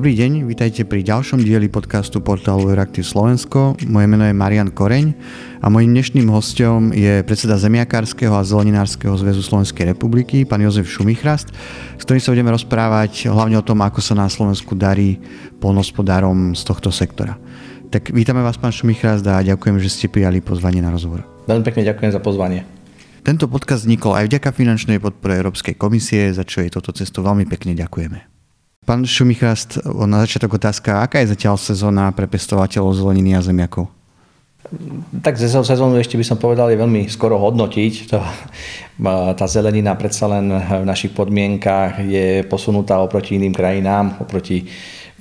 Dobrý deň, vítajte pri ďalšom dieli podcastu portálu Euractiv Slovensko. Moje meno je Marian Koreň a mojím dnešným hostom je predseda Zemiakárskeho a Zeleninárskeho zväzu Slovenskej republiky, pán Jozef Šumichrast, s ktorým sa budeme rozprávať hlavne o tom, ako sa na Slovensku darí polnospodárom z tohto sektora. Tak vítame vás, pán Šumichrast, a ďakujem, že ste prijali pozvanie na rozhovor. Veľmi pekne ďakujem za pozvanie. Tento podcast vznikol aj vďaka finančnej podpore Európskej komisie, za čo jej toto cestu veľmi pekne ďakujeme. Pán Šumichrast, na začiatok otázka, aká je zatiaľ sezóna pre pestovateľov zeleniny a zemiakov? Tak ze sezónu ešte by som povedal, je veľmi skoro hodnotiť. To, tá zelenina predsa len v našich podmienkách je posunutá oproti iným krajinám, oproti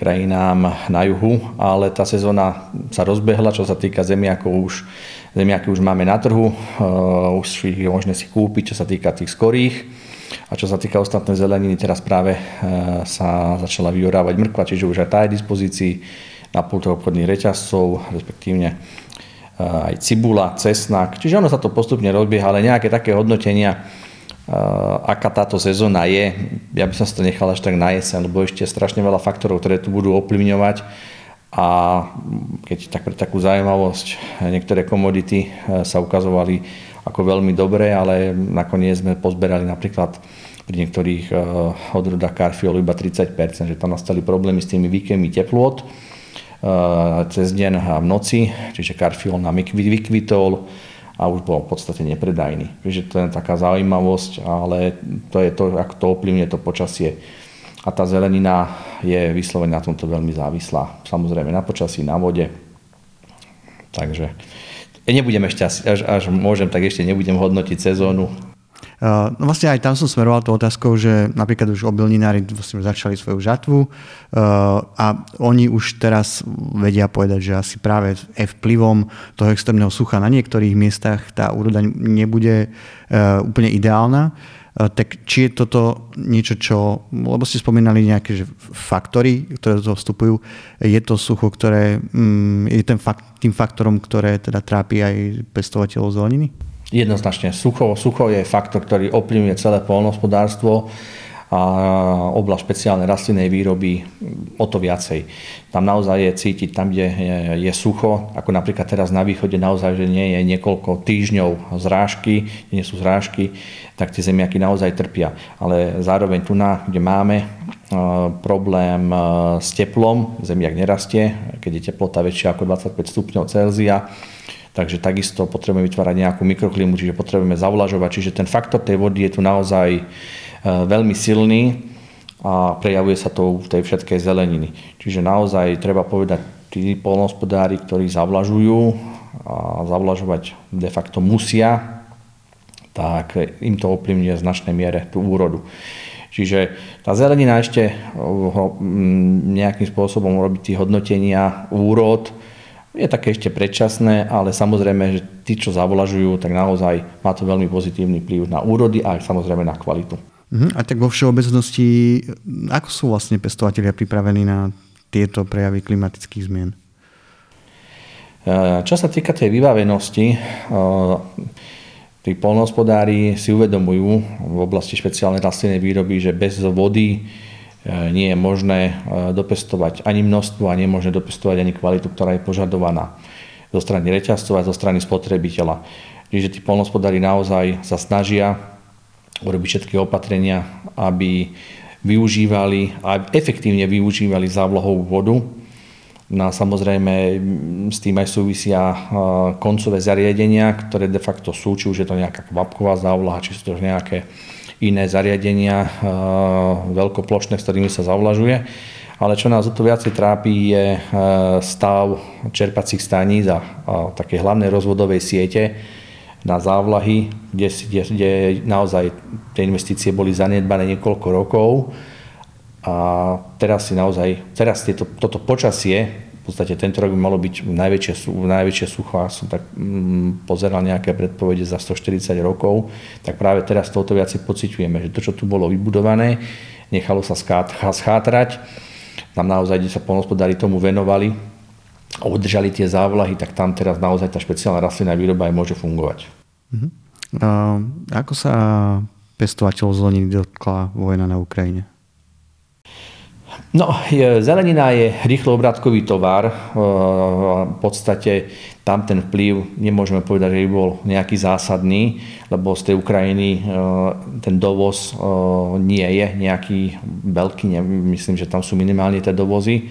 krajinám na juhu, ale tá sezóna sa rozbehla, čo sa týka zemiakov už zemiaky už máme na trhu, už ich je možné si kúpiť, čo sa týka tých skorých a čo sa týka ostatnej zeleniny, teraz práve e, sa začala vyurávať mrkva, čiže už aj tá je dispozícii na pulte obchodných reťazcov, respektívne e, aj cibula, cesnak. Čiže ono sa to postupne rozbieha, ale nejaké také hodnotenia, e, aká táto sezóna je, ja by som si to nechal až tak na jeseň, lebo ešte strašne veľa faktorov, ktoré tu budú ovplyvňovať a keď tak pre takú zaujímavosť, niektoré komodity sa ukazovali ako veľmi dobré, ale nakoniec sme pozberali napríklad pri niektorých uh, odrodách karfiolu iba 30%, že tam nastali problémy s tými výkemi teplôt uh, cez deň a v noci, čiže karfiol nám vykvitol a už bol v podstate nepredajný. Čiže to je taká zaujímavosť, ale to je to, ako to ovplyvňuje to počasie. A tá zelenina je vyslovene na tomto veľmi závislá. Samozrejme na počasí, na vode. Takže ja nebudem ešte, až, až môžem, tak ešte nebudem hodnotiť sezónu. Uh, no vlastne aj tam som smeroval tú otázkou, že napríklad už obilninári vlastne začali svoju žatvu uh, a oni už teraz vedia povedať, že asi práve vplyvom toho extrémneho sucha na niektorých miestach tá úroda nebude úplne ideálna. Tak či je toto niečo, čo, lebo ste spomínali nejaké že faktory, ktoré do toho vstupujú, je to sucho, ktoré mm, je ten fakt, tým faktorom, ktoré teda trápi aj pestovateľov zeleniny? Jednoznačne. Sucho, sucho je faktor, ktorý ovplyvňuje celé polnohospodárstvo a oblasť špeciálnej rastlinnej výroby o to viacej. Tam naozaj je cítiť, tam, kde je, sucho, ako napríklad teraz na východe naozaj, že nie je niekoľko týždňov zrážky, nie sú zrážky, tak tie zemiaky naozaj trpia. Ale zároveň tu, na, kde máme problém s teplom, zemiak nerastie, keď je teplota väčšia ako 25 stupňov Celzia, takže takisto potrebujeme vytvárať nejakú mikroklimu, čiže potrebujeme zavlažovať, čiže ten faktor tej vody je tu naozaj veľmi silný a prejavuje sa to v tej všetkej zeleniny. Čiže naozaj treba povedať, tí polnohospodári, ktorí zavlažujú a zavlažovať de facto musia, tak im to ovplyvňuje v značnej miere tú úrodu. Čiže tá zelenina ešte mm, nejakým spôsobom robí tie hodnotenia úrod, je také ešte predčasné, ale samozrejme, že tí, čo zavlažujú, tak naozaj má to veľmi pozitívny vplyv na úrody a samozrejme na kvalitu. Uh-huh. A tak vo všeobecnosti, ako sú vlastne pestovateľia pripravení na tieto prejavy klimatických zmien? Čo sa týka tej vybavenosti, tí polnohospodári si uvedomujú v oblasti špeciálnej rastlinnej výroby, že bez vody nie je možné dopestovať ani množstvo a nie je možné dopestovať ani kvalitu, ktorá je požadovaná zo strany reťazcov a zo strany spotrebiteľa. Čiže tí polnohospodári naozaj sa snažia urobiť všetky opatrenia, aby využívali a efektívne využívali závlahovú vodu. No samozrejme s tým aj súvisia koncové zariadenia, ktoré de facto sú, či už je to nejaká kvapková závlaha, či sú to nejaké iné zariadenia veľkoplošné, s ktorými sa zavlažuje. Ale čo nás o to viacej trápi je stav čerpacích staníc a také hlavnej rozvodovej siete, na závlahy, kde, kde, kde naozaj tie investície boli zanedbané niekoľko rokov. A teraz si naozaj, teraz tieto, toto počasie, v podstate tento rok by malo byť najväčšie, najväčšie sucho, a som tak mm, pozeral nejaké predpovede za 140 rokov, tak práve teraz toto viac pociťujeme, že to, čo tu bolo vybudované, nechalo sa schátrať, tam naozaj, kde sa polnospodári tomu venovali, a udržali tie závlahy, tak tam teraz naozaj tá špeciálna rastlinná výroba aj môže fungovať. Uh-huh. A ako sa pestovateľov zeleniny dotkla vojna na Ukrajine? No, zelenina je rýchlo obrátkový tovar. V podstate tam ten vplyv nemôžeme povedať, že by bol nejaký zásadný, lebo z tej Ukrajiny ten dovoz nie je nejaký veľký. Myslím, že tam sú minimálne tie dovozy.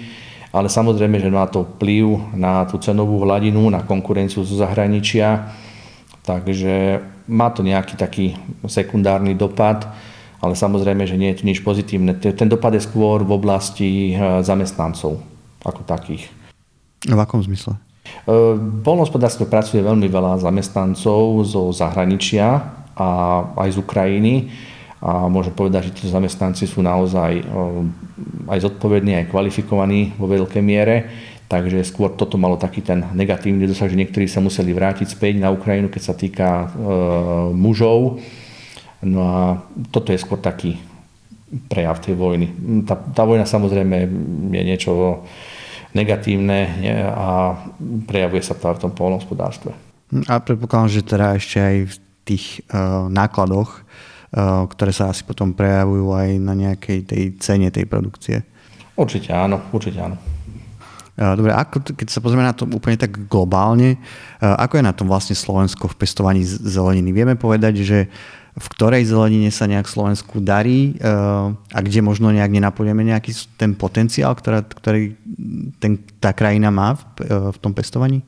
Ale samozrejme, že má to vplyv na tú cenovú hladinu, na konkurenciu zo zahraničia. Takže má to nejaký taký sekundárny dopad ale samozrejme, že nie je to nič pozitívne. Ten dopad je skôr v oblasti eh, zamestnancov ako takých. V akom zmysle? Eh, v polnohospodárstve pracuje veľmi veľa zamestnancov zo zahraničia a aj z Ukrajiny. A môžem povedať, že títo zamestnanci sú naozaj eh, aj zodpovední, aj kvalifikovaní vo veľkej miere. Takže skôr toto malo taký ten negatívny dosah, že niektorí sa museli vrátiť späť na Ukrajinu, keď sa týka e, mužov No a toto je skôr taký prejav tej vojny. Tá, tá vojna samozrejme je niečo negatívne nie? a prejavuje sa to v tom polnohospodárstve. A predpokladám, že teda ešte aj v tých uh, nákladoch, ktoré sa asi potom prejavujú aj na nejakej tej cene tej produkcie. Určite áno, určite áno. Dobre, ako, keď sa pozrieme na to úplne tak globálne, ako je na tom vlastne Slovensko v pestovaní zeleniny? Vieme povedať, že v ktorej zelenine sa nejak Slovensku darí eh, a kde možno nejak nenapojeme nejaký ten potenciál, ktorá, ktorý ten, tá krajina má v, eh, v tom pestovaní?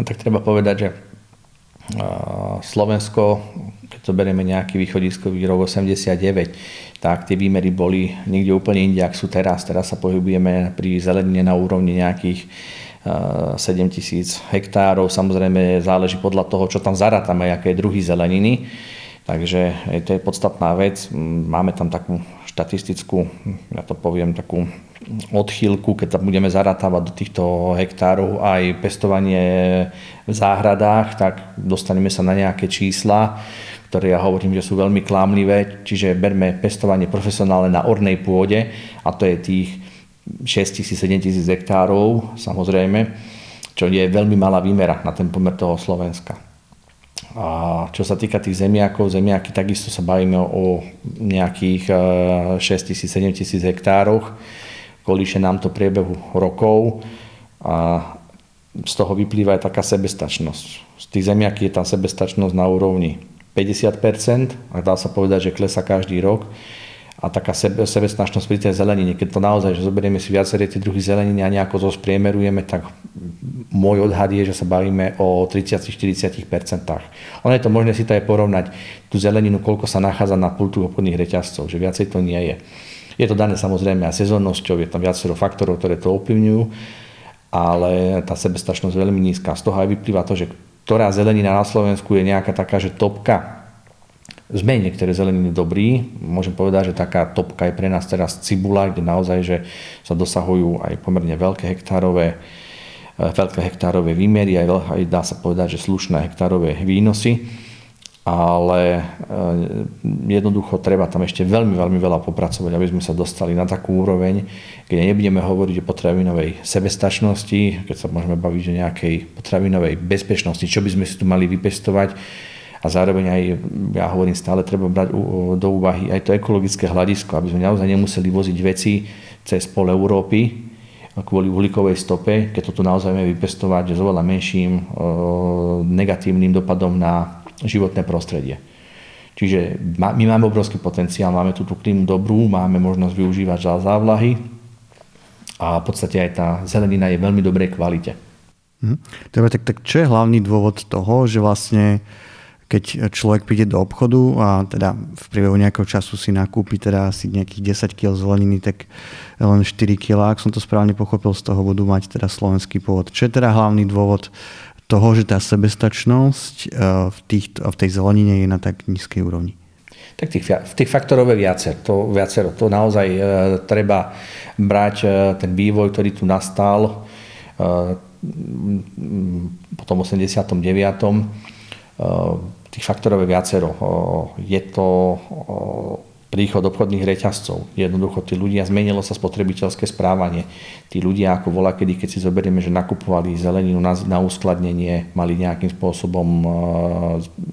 No tak treba povedať, že eh, Slovensko, keď to berieme nejaký východiskový rok 89, tak tie výmery boli niekde úplne inde, ak sú teraz. Teraz sa pohybujeme pri zelenine na úrovni nejakých 7 tisíc hektárov. Samozrejme záleží podľa toho, čo tam zarátame, aké druhy zeleniny. Takže to je podstatná vec. Máme tam takú štatistickú, ja to poviem, takú odchýlku, keď tam budeme zarátavať do týchto hektárov aj pestovanie v záhradách, tak dostaneme sa na nejaké čísla, ktoré ja hovorím, že sú veľmi klámlivé, čiže berme pestovanie profesionálne na ornej pôde a to je tých 6 000, 7 000 hektárov, samozrejme, čo je veľmi malá výmera na ten pomer toho Slovenska. A čo sa týka tých zemiakov, zemiaky takisto sa bavíme o nejakých 6 tisíc, 7 tisíc hektároch. Kolíše nám to priebehu rokov a z toho vyplýva aj taká sebestačnosť. Z tých zemiaky je tam sebestačnosť na úrovni 50%, a dá sa povedať, že klesa každý rok a taká sebe, sebestačnosť pri tej zelenine. Keď to naozaj, že zoberieme si viaceré tie druhy zeleniny a nejako zospriemerujeme, tak môj odhad je, že sa bavíme o 30-40%. Ono je to možné si to aj porovnať, tú zeleninu, koľko sa nachádza na pultu obchodných reťazcov, že viacej to nie je. Je to dané samozrejme aj sezónnosťou, je tam viacero faktorov, ktoré to ovplyvňujú, ale tá sebestačnosť je veľmi nízka. Z toho aj vyplýva to, že ktorá zelenina na Slovensku je nejaká taká, že topka sme niektoré zeleniny dobrý. Môžem povedať, že taká topka je pre nás teraz cibula, kde naozaj že sa dosahujú aj pomerne veľké hektárové, e, veľké hektárové výmery, aj, aj dá sa povedať, že slušné hektárové výnosy. Ale e, jednoducho treba tam ešte veľmi, veľmi veľa popracovať, aby sme sa dostali na takú úroveň, kde nebudeme hovoriť o potravinovej sebestačnosti, keď sa môžeme baviť o nejakej potravinovej bezpečnosti, čo by sme si tu mali vypestovať, a zároveň aj, ja hovorím stále, treba brať do úvahy aj to ekologické hľadisko, aby sme naozaj nemuseli voziť veci cez pol Európy kvôli uhlíkovej stope, keď toto naozaj vieme vypestovať s oveľa menším negatívnym dopadom na životné prostredie. Čiže my máme obrovský potenciál, máme túto klímu dobrú, máme možnosť využívať závlahy a v podstate aj tá zelenina je veľmi dobrej kvalite. Hm. Dobre, tak, tak čo je hlavný dôvod toho, že vlastne keď človek príde do obchodu a teda v priebehu nejakého času si nakúpi teda asi nejakých 10 kg zeleniny, tak len 4 kg, ak som to správne pochopil, z toho budú mať teda slovenský pôvod. Čo je teda hlavný dôvod toho, že tá sebestačnosť eh, v, tých, v tej zelenine je na tak nízkej úrovni? Tak tých, tých faktorov je viacer, to, viacero. To naozaj e, treba brať e, ten vývoj, ktorý tu nastal e, po tom 89 tých faktorov je viacero. Je to príchod obchodných reťazcov. Jednoducho tí ľudia, zmenilo sa spotrebiteľské správanie. Tí ľudia, ako bola kedy, keď si zoberieme, že nakupovali zeleninu na, na uskladnenie, mali nejakým spôsobom e,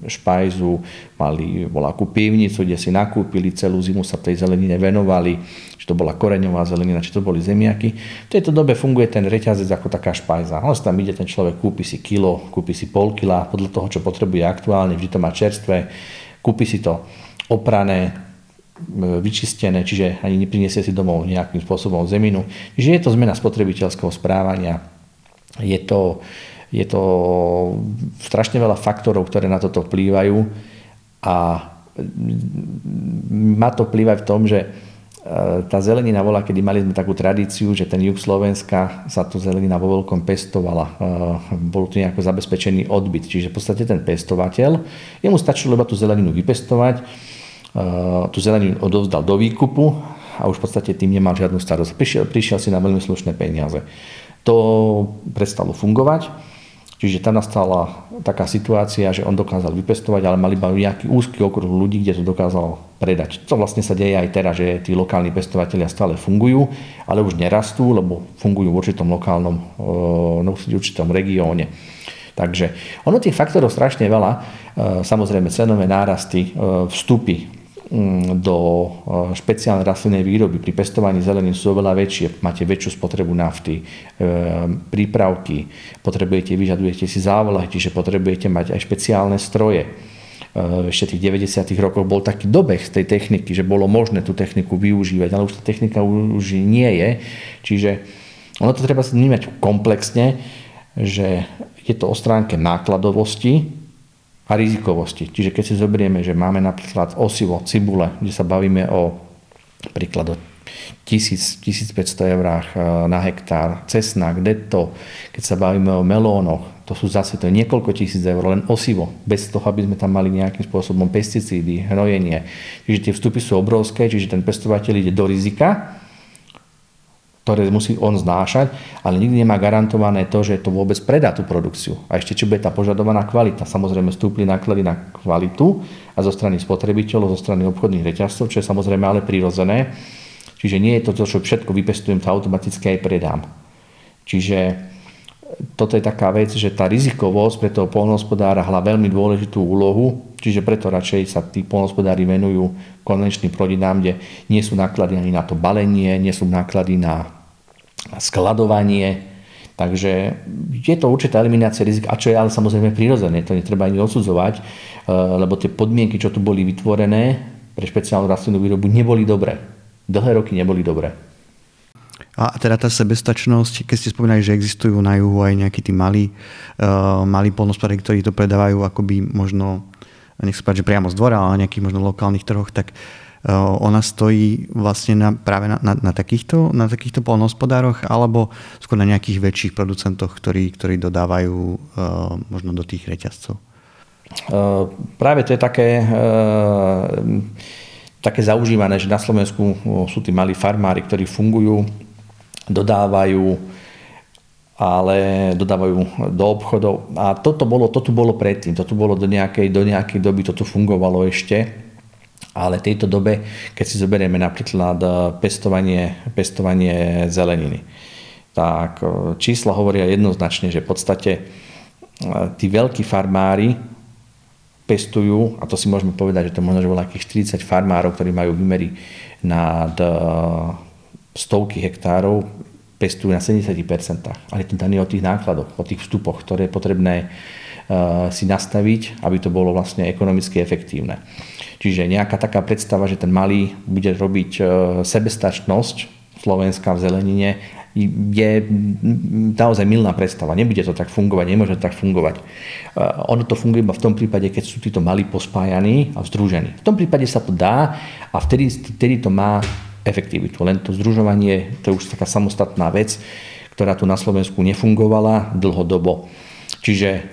špajzu, mali voľakú pivnicu, kde si nakúpili, celú zimu sa tej zelenine venovali, či to bola koreňová zelenina, či to boli zemiaky. V tejto dobe funguje ten reťazec ako taká špajza. On tam ide ten človek, kúpi si kilo, kúpi si pol kila, podľa toho, čo potrebuje aktuálne, vždy to má čerstvé, kúpi si to oprané, vyčistené, čiže ani nepriniesie si domov nejakým spôsobom zeminu. Čiže je to zmena spotrebiteľského správania. Je to, je to strašne veľa faktorov, ktoré na toto vplývajú a má to vplývať v tom, že e, tá zelenina bola, kedy mali sme takú tradíciu, že ten juh Slovenska sa tu zelenina vo veľkom pestovala. E, bol tu nejako zabezpečený odbyt. Čiže v podstate ten pestovateľ, jemu stačilo iba tú zeleninu vypestovať, tú zeleninu odovzdal do výkupu a už v podstate tým nemal žiadnu starosť. Prišiel, prišiel si na veľmi slušné peniaze. To prestalo fungovať, čiže tam nastala taká situácia, že on dokázal vypestovať, ale mali iba nejaký úzky okruh ľudí, kde to dokázal predať. To vlastne sa deje aj teraz, že tí lokálni pestovateľia stále fungujú, ale už nerastú, lebo fungujú v určitom lokálnom, v určitom regióne. Takže ono tých faktorov strašne veľa, samozrejme cenové nárasty, vstupy do e, špeciálnej rastlinnej výroby pri pestovaní zelenín sú oveľa väčšie. Máte väčšiu spotrebu nafty, e, prípravky, potrebujete, vyžadujete si závolahy, čiže potrebujete mať aj špeciálne stroje. E, ešte tých 90. rokoch bol taký dobeh z tej techniky, že bolo možné tú techniku využívať, ale už tá technika už nie je. Čiže ono to treba vnímať komplexne, že je to o stránke nákladovosti, a rizikovosti. Čiže keď si zoberieme, že máme napríklad osivo, cibule, kde sa bavíme o príklad o 1000, 1500 eurách e, na hektár, cesnak, detto, keď sa bavíme o melónoch, to sú zase to je niekoľko tisíc eur, len osivo, bez toho, aby sme tam mali nejakým spôsobom pesticídy, hnojenie. Čiže tie vstupy sú obrovské, čiže ten pestovateľ ide do rizika, ktoré musí on znášať, ale nikdy nemá garantované to, že to vôbec predá tú produkciu. A ešte či bude tá požadovaná kvalita. Samozrejme stúpli náklady na kvalitu a zo strany spotrebiteľov, zo strany obchodných reťazcov, čo je samozrejme ale prirodzené. Čiže nie je to to, čo všetko vypestujem, to automaticky aj predám. Čiže toto je taká vec, že tá rizikovosť pre toho polnohospodára hľa veľmi dôležitú úlohu, čiže preto radšej sa tí polnohospodári venujú konvenčným plodinám, kde nie sú náklady ani na to balenie, nie sú náklady na skladovanie. Takže je to určitá eliminácia rizika, a čo je ale samozrejme prirodzené, to netreba ani odsudzovať, e, lebo tie podmienky, čo tu boli vytvorené pre špeciálnu rastlinnú výrobu, neboli dobré. Dlhé roky neboli dobré. A teda tá sebestačnosť, keď ste spomínali, že existujú na juhu aj nejakí tí malí, uh, malí polnospodári, ktorí to predávajú akoby možno, nech sa páči, priamo z dvora, ale na nejakých možno lokálnych trhoch, tak uh, ona stojí vlastne na, práve na, na, na, takýchto, na takýchto polnohospodároch alebo skôr na nejakých väčších producentoch, ktorí, ktorí dodávajú uh, možno do tých reťazcov? Uh, práve to je také, uh, také zaužívané, že na Slovensku sú tí malí farmári, ktorí fungujú, dodávajú ale dodávajú do obchodov. A toto, bolo, to tu bolo predtým, to tu bolo do nejakej, do nejakej doby, toto fungovalo ešte ale v tejto dobe, keď si zoberieme napríklad eh, pestovanie, pestovanie zeleniny, tak eh, čísla hovoria jednoznačne, že v podstate eh, tí veľkí farmári pestujú, a to si môžeme povedať, že to možno že bolo akých 40 farmárov, ktorí majú výmery nad stovky hektárov, pestujú na 70%. Ale je to daný o tých nákladoch, o tých vstupoch, ktoré je potrebné si nastaviť, aby to bolo vlastne ekonomicky efektívne. Čiže nejaká taká predstava, že ten malý bude robiť e, sebestačnosť Slovenska v zelenine, je naozaj milná predstava. Nebude to tak fungovať, nemôže to tak fungovať. E, ono to funguje iba v tom prípade, keď sú títo malí pospájaní a združení. V tom prípade sa to dá a vtedy, vtedy to má efektivitu. Len to združovanie, to je už taká samostatná vec, ktorá tu na Slovensku nefungovala dlhodobo. Čiže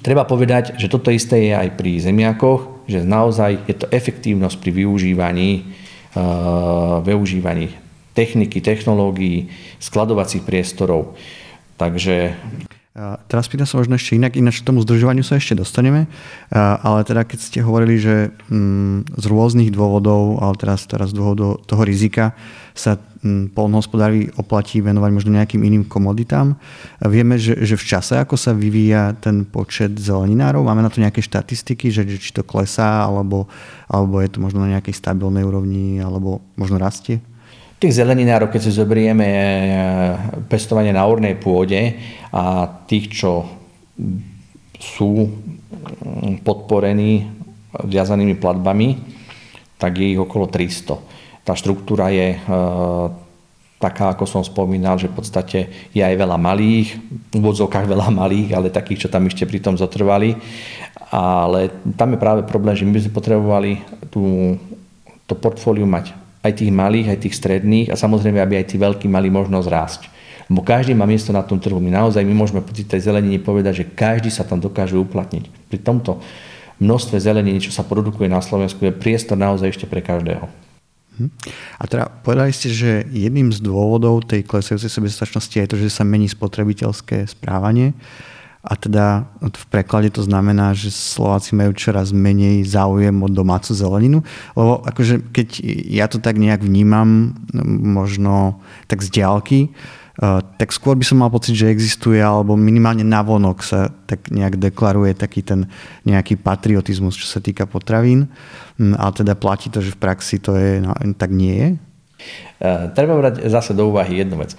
treba povedať, že toto isté je aj pri zemiakoch že naozaj je to efektívnosť pri využívaní, uh, využívaní techniky, technológií, skladovacích priestorov. Takže... Teraz pýtam sa možno ešte inak, ináč k tomu zdržovaniu sa ešte dostaneme, ale teda keď ste hovorili, že mm, z rôznych dôvodov, ale teraz, teraz z dôvodu toho rizika sa mm, polnohospodári oplatí venovať možno nejakým iným komoditám. Vieme, že, že v čase, ako sa vyvíja ten počet zeleninárov, máme na to nejaké štatistiky, že, že či to klesá, alebo, alebo je to možno na nejakej stabilnej úrovni, alebo možno rastie? Tých zeleninárov, keď si zoberieme e, pestovanie na ornej pôde a tých, čo sú mm, podporení viazanými platbami, tak je ich okolo 300. Tá štruktúra je e, taká, ako som spomínal, že v podstate je aj veľa malých, v úvodzovkách veľa malých, ale takých, čo tam ešte pritom zotrvali. Ale tam je práve problém, že my by sme potrebovali tú, to portfóliu mať aj tých malých, aj tých stredných a samozrejme, aby aj tí veľkí mali možnosť rásť. Lebo každý má miesto na tom trhu. My naozaj my môžeme po tej zelenine povedať, že každý sa tam dokáže uplatniť. Pri tomto množstve zeleniny, čo sa produkuje na Slovensku, je priestor naozaj ešte pre každého. Mhm. A teda povedali ste, že jedným z dôvodov tej klesajúcej sebestačnosti je to, že sa mení spotrebiteľské správanie. A teda v preklade to znamená, že Slováci majú čoraz menej záujem o domácu zeleninu. Lebo akože keď ja to tak nejak vnímam, možno tak z diálky, eh, tak skôr by som mal pocit, že existuje, alebo minimálne navonok sa tak nejak deklaruje taký ten nejaký patriotizmus, čo sa týka potravín. Hm, ale teda platí to, že v praxi to je, tak nie je? Uh, treba brať zase do úvahy jednu vec.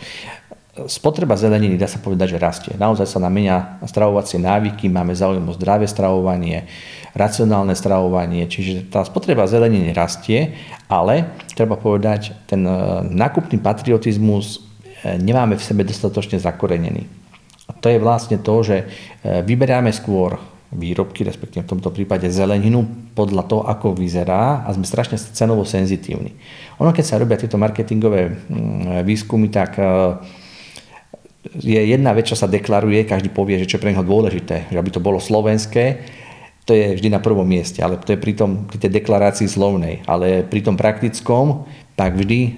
Spotreba zeleniny, dá sa povedať, že rastie. Naozaj sa nám menia stravovacie návyky, máme záujem o zdravé stravovanie, racionálne stravovanie, čiže tá spotreba zeleniny rastie, ale treba povedať, ten e, nákupný patriotizmus e, nemáme v sebe dostatočne zakorenený. A to je vlastne to, že e, vyberáme skôr výrobky, respektíve v tomto prípade zeleninu, podľa toho, ako vyzerá a sme strašne cenovo senzitívni. Ono, keď sa robia tieto marketingové mm, výskumy, tak je jedna vec, čo sa deklaruje, každý povie, že čo je pre neho dôležité, že aby to bolo slovenské, to je vždy na prvom mieste, ale to je pri, tom, pri tej deklarácii slovnej. Ale pri tom praktickom, tak vždy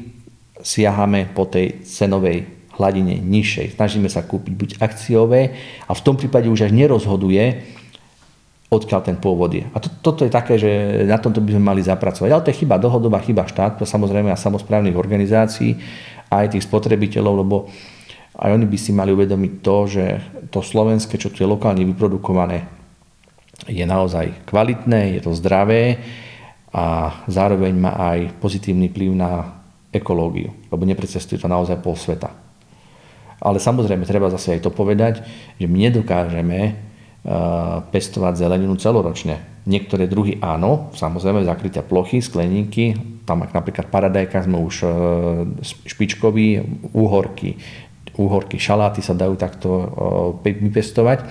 siahame po tej cenovej hladine nižšej. Snažíme sa kúpiť buď akciové a v tom prípade už až nerozhoduje, odkiaľ ten pôvod je. A to, toto je také, že na tomto by sme mali zapracovať. Ale to je chyba dohodová, chyba štátu, samozrejme a samozprávnych organizácií, aj tých spotrebiteľov, lebo aj oni by si mali uvedomiť to, že to slovenské, čo tu je lokálne vyprodukované, je naozaj kvalitné, je to zdravé a zároveň má aj pozitívny vplyv na ekológiu, lebo neprecestuje to naozaj pol sveta. Ale samozrejme, treba zase aj to povedať, že my nedokážeme uh, pestovať zeleninu celoročne. Niektoré druhy áno, samozrejme zakryté plochy, skleníky, tam napríklad paradajka sme už uh, špičkoví, úhorky, úhorky, šaláty sa dajú takto vypestovať.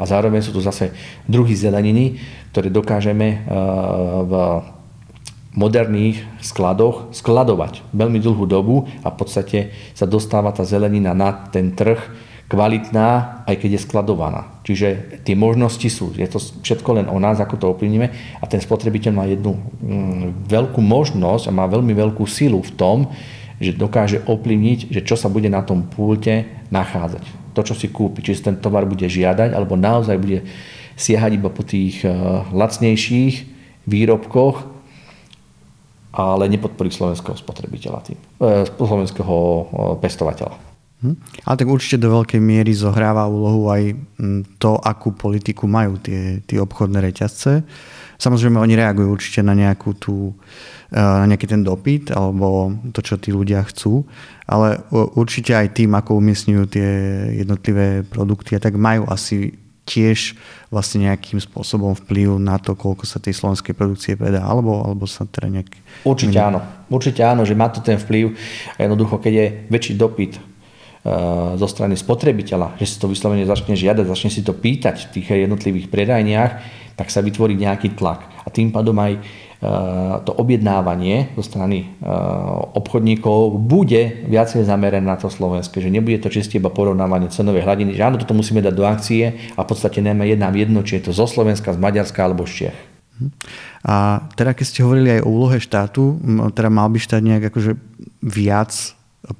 A zároveň sú tu zase druhy zeleniny, ktoré dokážeme v moderných skladoch skladovať veľmi dlhú dobu a v podstate sa dostáva tá zelenina na ten trh kvalitná, aj keď je skladovaná. Čiže tie možnosti sú. Je to všetko len o nás, ako to ovplyvníme a ten spotrebiteľ má jednu mm, veľkú možnosť a má veľmi veľkú silu v tom, že dokáže ovplyvniť, že čo sa bude na tom púlte nachádzať. To, čo si kúpi, či ten tovar bude žiadať, alebo naozaj bude siahať iba po tých eh, lacnejších výrobkoch, ale nepodporí slovenského spotrebiteľa tým, eh, slovenského eh, pestovateľa. Hm. Ale tak určite do veľkej miery zohráva úlohu aj hm, to, akú politiku majú tie, tie obchodné reťazce. Samozrejme, oni reagujú určite na nejakú tú na nejaký ten dopyt alebo to, čo tí ľudia chcú, ale určite aj tým, ako umiestňujú tie jednotlivé produkty, tak majú asi tiež vlastne nejakým spôsobom vplyv na to, koľko sa tej slovenskej produkcie predá, alebo, alebo sa teda nejak... Určite áno. Určite áno, že má to ten vplyv. A jednoducho, keď je väčší dopyt uh, zo strany spotrebiteľa, že si to vyslovene začne žiadať, začne si to pýtať v tých jednotlivých predajniach, tak sa vytvorí nejaký tlak. A tým pádom aj Eh, to objednávanie zo strany eh, obchodníkov bude viacej zamerané na to slovenské, že nebude to čiste iba porovnávanie cenovej hladiny, že áno, toto musíme dať do akcie a v podstate nemá jedna jedno, či je to zo Slovenska, z Maďarska alebo z Čech. A teda keď ste hovorili aj o úlohe štátu, teda mal by štát nejak akože viac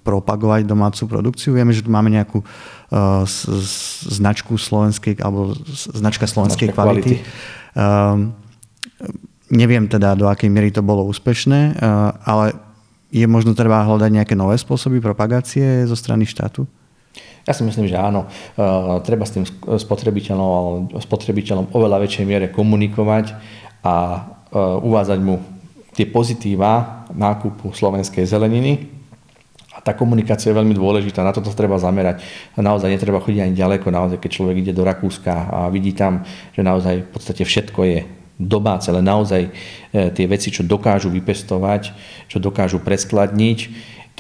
propagovať domácu produkciu. Vieme, že tu máme nejakú značku slovenskej, alebo značka slovenskej značka kvality. kvality. Um, neviem teda, do akej miery to bolo úspešné, uh, ale je možno treba hľadať nejaké nové spôsoby propagácie zo strany štátu? Ja si myslím, že áno. Uh, treba s tým spotrebiteľom, spotrebiteľom oveľa väčšej miere komunikovať a uh, uvádzať mu tie pozitíva nákupu slovenskej zeleniny. Tá komunikácia je veľmi dôležitá, na toto treba zamerať. Naozaj netreba chodiť ani ďaleko, naozaj keď človek ide do Rakúska a vidí tam, že naozaj v podstate všetko je domáce, ale naozaj e, tie veci, čo dokážu vypestovať, čo dokážu preskladniť,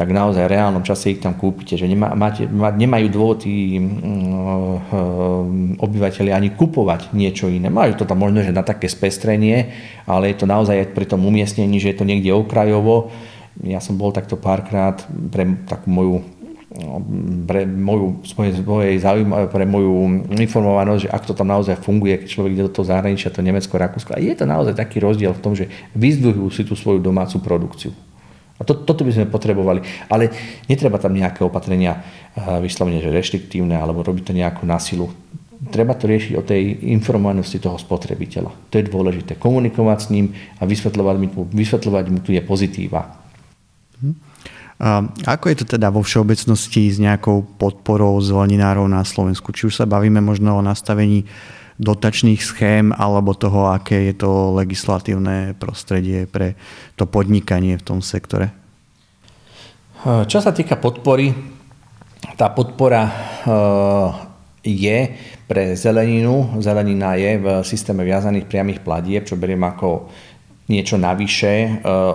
tak naozaj v reálnom čase ich tam kúpite. Že nemá, máte, nemajú dôvod tí mm, mm, obyvateľi ani kupovať niečo iné. Majú to tam možno, že na také spestrenie, ale je to naozaj pri tom umiestnení, že je to niekde okrajovo. Ja som bol takto párkrát pre takú moju pre moju, mojej zaujímavé, pre moju informovanosť, že ak to tam naozaj funguje, keď človek ide do toho zahraničia, to Nemecko, Rakúsko. A je to naozaj taký rozdiel v tom, že vyzdvihujú si tú svoju domácu produkciu. A to, toto by sme potrebovali. Ale netreba tam nejaké opatrenia eh, vyslovene, že reštriktívne alebo robiť to nejakú násilu. Treba to riešiť o tej informovanosti toho spotrebiteľa. To je dôležité. Komunikovať s ním a vysvetľovať mu, vysvetľovať mu tu je pozitíva. Hm. A ako je to teda vo všeobecnosti s nejakou podporou zeleninárov na Slovensku? Či už sa bavíme možno o nastavení dotačných schém alebo toho, aké je to legislatívne prostredie pre to podnikanie v tom sektore? Čo sa týka podpory, tá podpora eh, je pre zeleninu. Zelenina je v systéme viazaných priamých platieb, čo beriem ako niečo navyše eh,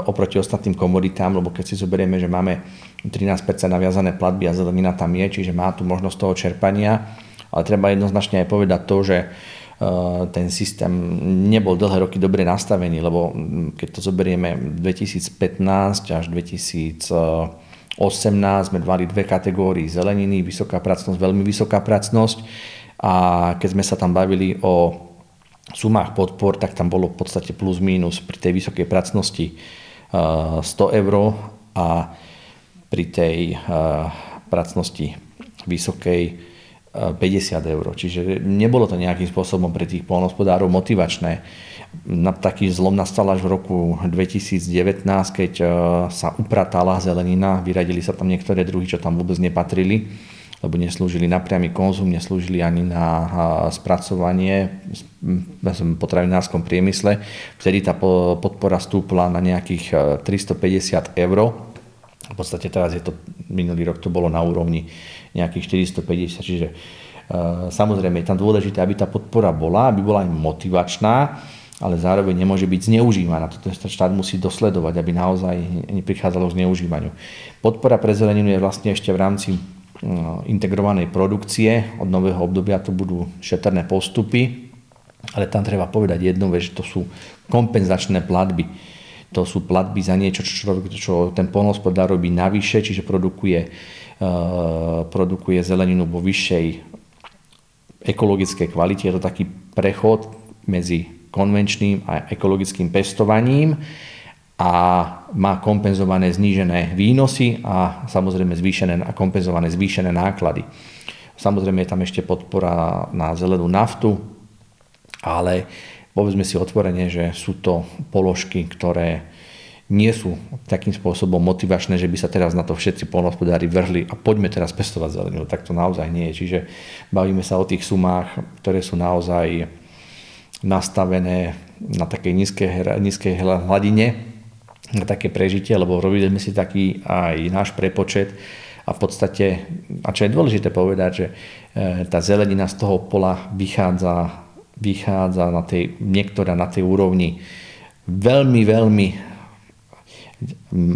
oproti ostatným komoditám, lebo keď si zoberieme, že máme 13% naviazané platby a zelenina tam je, čiže má tu možnosť toho čerpania, ale treba jednoznačne aj povedať to, že Eh, ten systém nebol dlhé roky dobre nastavený, lebo keď to zoberieme 2015 až 2018 sme dvali dve kategórii zeleniny, vysoká pracnosť, veľmi vysoká pracnosť. A keď sme sa tam bavili o sumách podpor, tak tam bolo v podstate plus minus pri tej vysokej pracnosti 100 eh, eur a pri tej eh, pracnosti vysokej 50 eur. Čiže nebolo to nejakým spôsobom pre tých polnospodárov motivačné. Na taký zlom nastal až v roku 2019, keď sa upratala zelenina, vyradili sa tam niektoré druhy, čo tam vôbec nepatrili, lebo neslúžili na priamy konzum, neslúžili ani na spracovanie v potravinárskom priemysle. Vtedy tá podpora stúpla na nejakých 350 e, eur. V podstate teraz je to, minulý rok to bolo na úrovni nejakých 450, čiže uh, samozrejme je tam dôležité, aby tá podpora bola, aby bola aj motivačná, ale zároveň nemôže byť zneužívaná. Toto štát musí dosledovať, aby naozaj neprichádzalo k zneužívaniu. Podpora pre zeleninu je vlastne ešte v rámci integrovanej produkcie. Od nového obdobia to budú šetrné postupy, ale tam treba povedať jednu vec, že to sú kompenzačné platby. To sú platby za niečo, čo, čo ten polnospodár robí navyše, čiže produkuje Eh, produkuje zeleninu vo vyššej ekologickej kvalite. Je to taký prechod medzi konvenčným a ekologickým pestovaním a má kompenzované znížené výnosy a samozrejme zvýšené, a kompenzované zvýšené náklady. Samozrejme je tam ešte podpora na zelenú naftu, ale povedzme si otvorene, že sú to položky, ktoré nie sú takým spôsobom motivačné, že by sa teraz na to všetci polnohospodári vrhli a poďme teraz pestovať zeleninu. Tak to naozaj nie je. Čiže bavíme sa o tých sumách, ktoré sú naozaj nastavené na takej nízkej, nízkej hladine, na také prežitie, lebo robili sme si taký aj náš prepočet a v podstate, a čo je dôležité povedať, že e, tá zelenina z toho pola vychádza, vychádza na tej, niektorá na tej úrovni veľmi, veľmi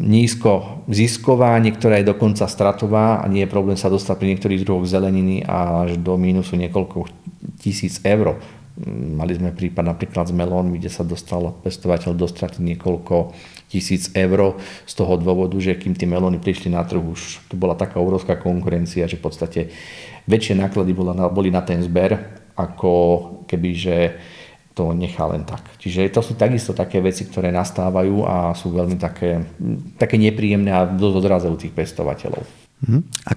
nízko zisková, niektorá je dokonca stratová a nie je problém sa dostať pri niektorých druhoch zeleniny až do mínusu niekoľko tisíc eur. Mali sme prípad napríklad s melónmi, kde sa dostal pestovateľ do straty niekoľko tisíc eur z toho dôvodu, že kým tie melóny prišli na trh, už tu bola taká obrovská konkurencia, že v podstate väčšie náklady boli na ten zber, ako keby, že to nechá len tak. Čiže to sú takisto také veci, ktoré nastávajú a sú veľmi také, také nepríjemné a dosť odrazajú tých pestovateľov. Mhm. A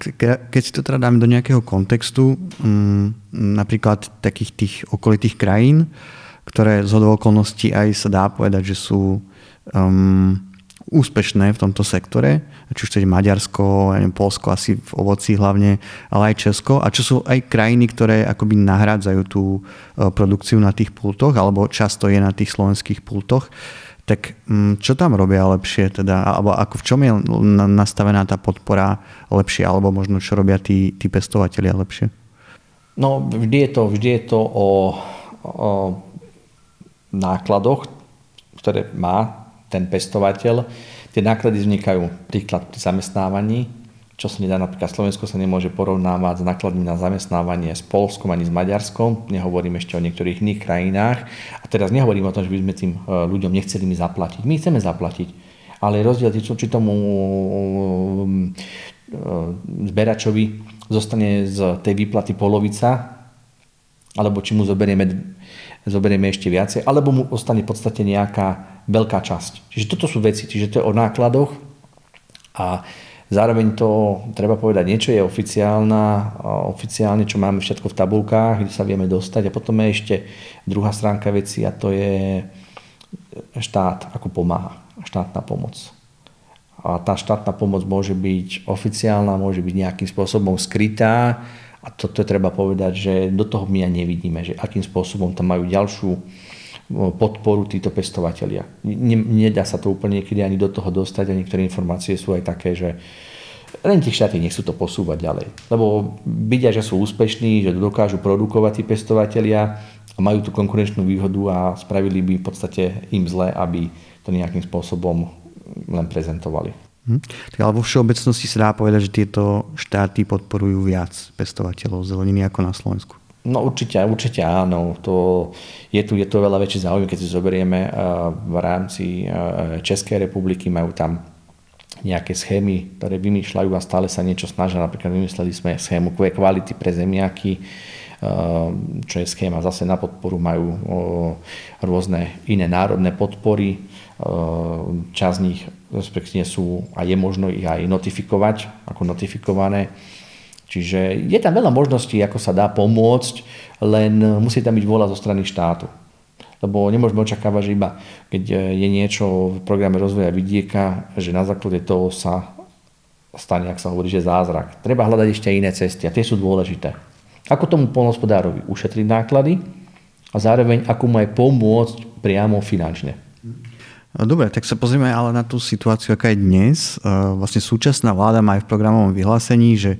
keď si to teda dáme do nejakého kontextu, mm, napríklad takých tých okolitých krajín, ktoré z okolností aj sa dá povedať, že sú um, úspešné v tomto sektore, či už to je Maďarsko, neviem, Polsko asi v ovoci hlavne, ale aj Česko. A čo sú aj krajiny, ktoré akoby nahrádzajú tú e, produkciu na tých pultoch alebo často je na tých slovenských pultoch tak mm, čo tam robia lepšie, teda, alebo ako v čom je nastavená tá podpora lepšie, alebo možno čo robia tí, tí pestovatelia lepšie? No vždy je to, vždy je to o, o nákladoch, ktoré má ten pestovateľ. Tie náklady vznikajú príklad pri zamestnávaní, čo sa nedá, napríklad Slovensko sa nemôže porovnávať s nákladmi na zamestnávanie s Polskom ani s Maďarskom, nehovorím ešte o niektorých iných krajinách. A teraz nehovorím o tom, že by sme tým e, ľuďom nechceli mi zaplatiť. My chceme zaplatiť, ale rozdiel, či tomu e, zberačovi zostane z tej výplaty polovica, alebo či mu zoberieme, zoberieme ešte viacej, alebo mu ostane v podstate nejaká veľká časť. Čiže toto sú veci, čiže to je o nákladoch a Zároveň to, treba povedať, niečo je oficiálna, oficiálne, čo máme všetko v tabulkách, kde sa vieme dostať. A potom je ešte druhá stránka veci a to je štát, ako pomáha, štátna pomoc. A tá štátna pomoc môže byť oficiálna, môže byť nejakým spôsobom skrytá a toto je treba povedať, že do toho my aj nevidíme, že akým spôsobom tam majú ďalšiu podporu títo pestovatelia. Nedá sa to úplne niekedy ani do toho dostať a niektoré informácie sú aj také, že len tie štáty nechcú to posúvať ďalej. Lebo vidia, že sú úspešní, že dokážu produkovať tí pestovatelia a majú tú konkurenčnú výhodu a spravili by v podstate im zle, aby to nejakým spôsobom len prezentovali. Hm. Tak ale vo všeobecnosti sa dá povedať, že tieto štáty podporujú viac pestovateľov zeleniny ako na Slovensku. No určite, určite áno. To, je, tu, je tu veľa väčší záujem, keď si zoberieme eh, v rámci eh, Českej republiky, majú tam nejaké schémy, ktoré vymýšľajú a stále sa niečo snažia. Napríklad vymysleli sme schému kvality pre zemiaky, eh, čo je schéma zase na podporu, majú rôzne iné národné podpory. Časť z nich respektíve sú a je možno ich aj notifikovať, ako notifikované Čiže je tam veľa možností, ako sa dá pomôcť, len musí tam byť vôľa zo strany štátu. Lebo nemôžeme očakávať, že iba keď je niečo v programe rozvoja vidieka, že na základe toho sa stane, ak sa hovorí, že zázrak. Treba hľadať ešte iné cesty a tie sú dôležité. Ako tomu polnospodárovi ušetriť náklady a zároveň ako mu aj pomôcť priamo finančne. Dobre, tak sa pozrieme ale na tú situáciu, aká je dnes. Vlastne súčasná vláda má aj v programovom vyhlásení, že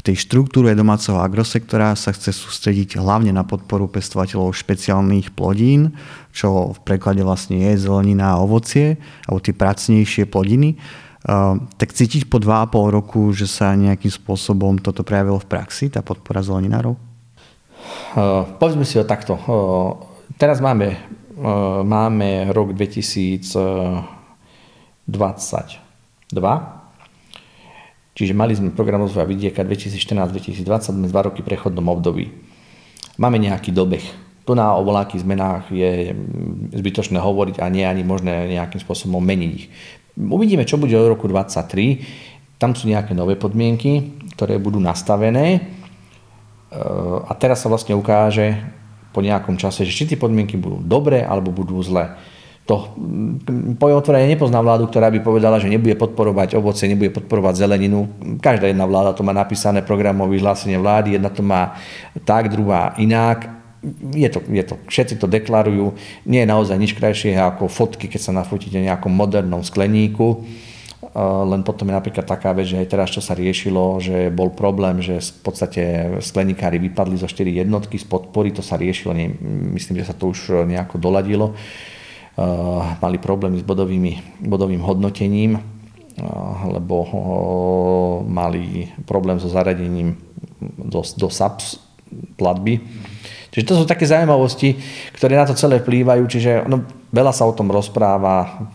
v tej štruktúre domáceho agrosektora sa chce sústrediť hlavne na podporu pestovateľov špeciálnych plodín, čo v preklade vlastne je zelenina a ovocie, alebo tie pracnejšie plodiny. Tak cítiť po 2,5 roku, že sa nejakým spôsobom toto prejavilo v praxi, tá podpora zeleninárov? povedzme si to takto. teraz máme, máme rok 2022 Čiže mali sme program rozvoja vidieka 2014-2020, sme dva roky prechodnom období. Máme nejaký dobeh. Tu na o zmenách je zbytočné hovoriť a nie ani možné nejakým spôsobom meniť ich. Uvidíme, čo bude od roku 2023. Tam sú nejaké nové podmienky, ktoré budú nastavené e, a teraz sa vlastne ukáže po nejakom čase, že či tie podmienky budú dobré alebo budú zlé to poviem otvorene, nepoznám vládu, ktorá by povedala, že nebude podporovať ovoce, nebude podporovať zeleninu. Každá jedna vláda to má napísané programové vyhlásenie vlády, jedna to má tak, druhá inak. Je to, je to, všetci to deklarujú. Nie je naozaj nič krajšie ako fotky, keď sa nafotíte v nejakom modernom skleníku. Len potom je napríklad taká vec, že aj teraz, čo sa riešilo, že bol problém, že v podstate skleníkári vypadli zo 4 jednotky z podpory, to sa riešilo, myslím, že sa to už nejako doladilo mali problémy s bodovými, bodovým hodnotením, eh, lebo eh, mali problém so zaradením do, do SAPS platby. Čiže to sú také zaujímavosti, ktoré na to celé vplývajú, čiže no, veľa sa o tom rozpráva,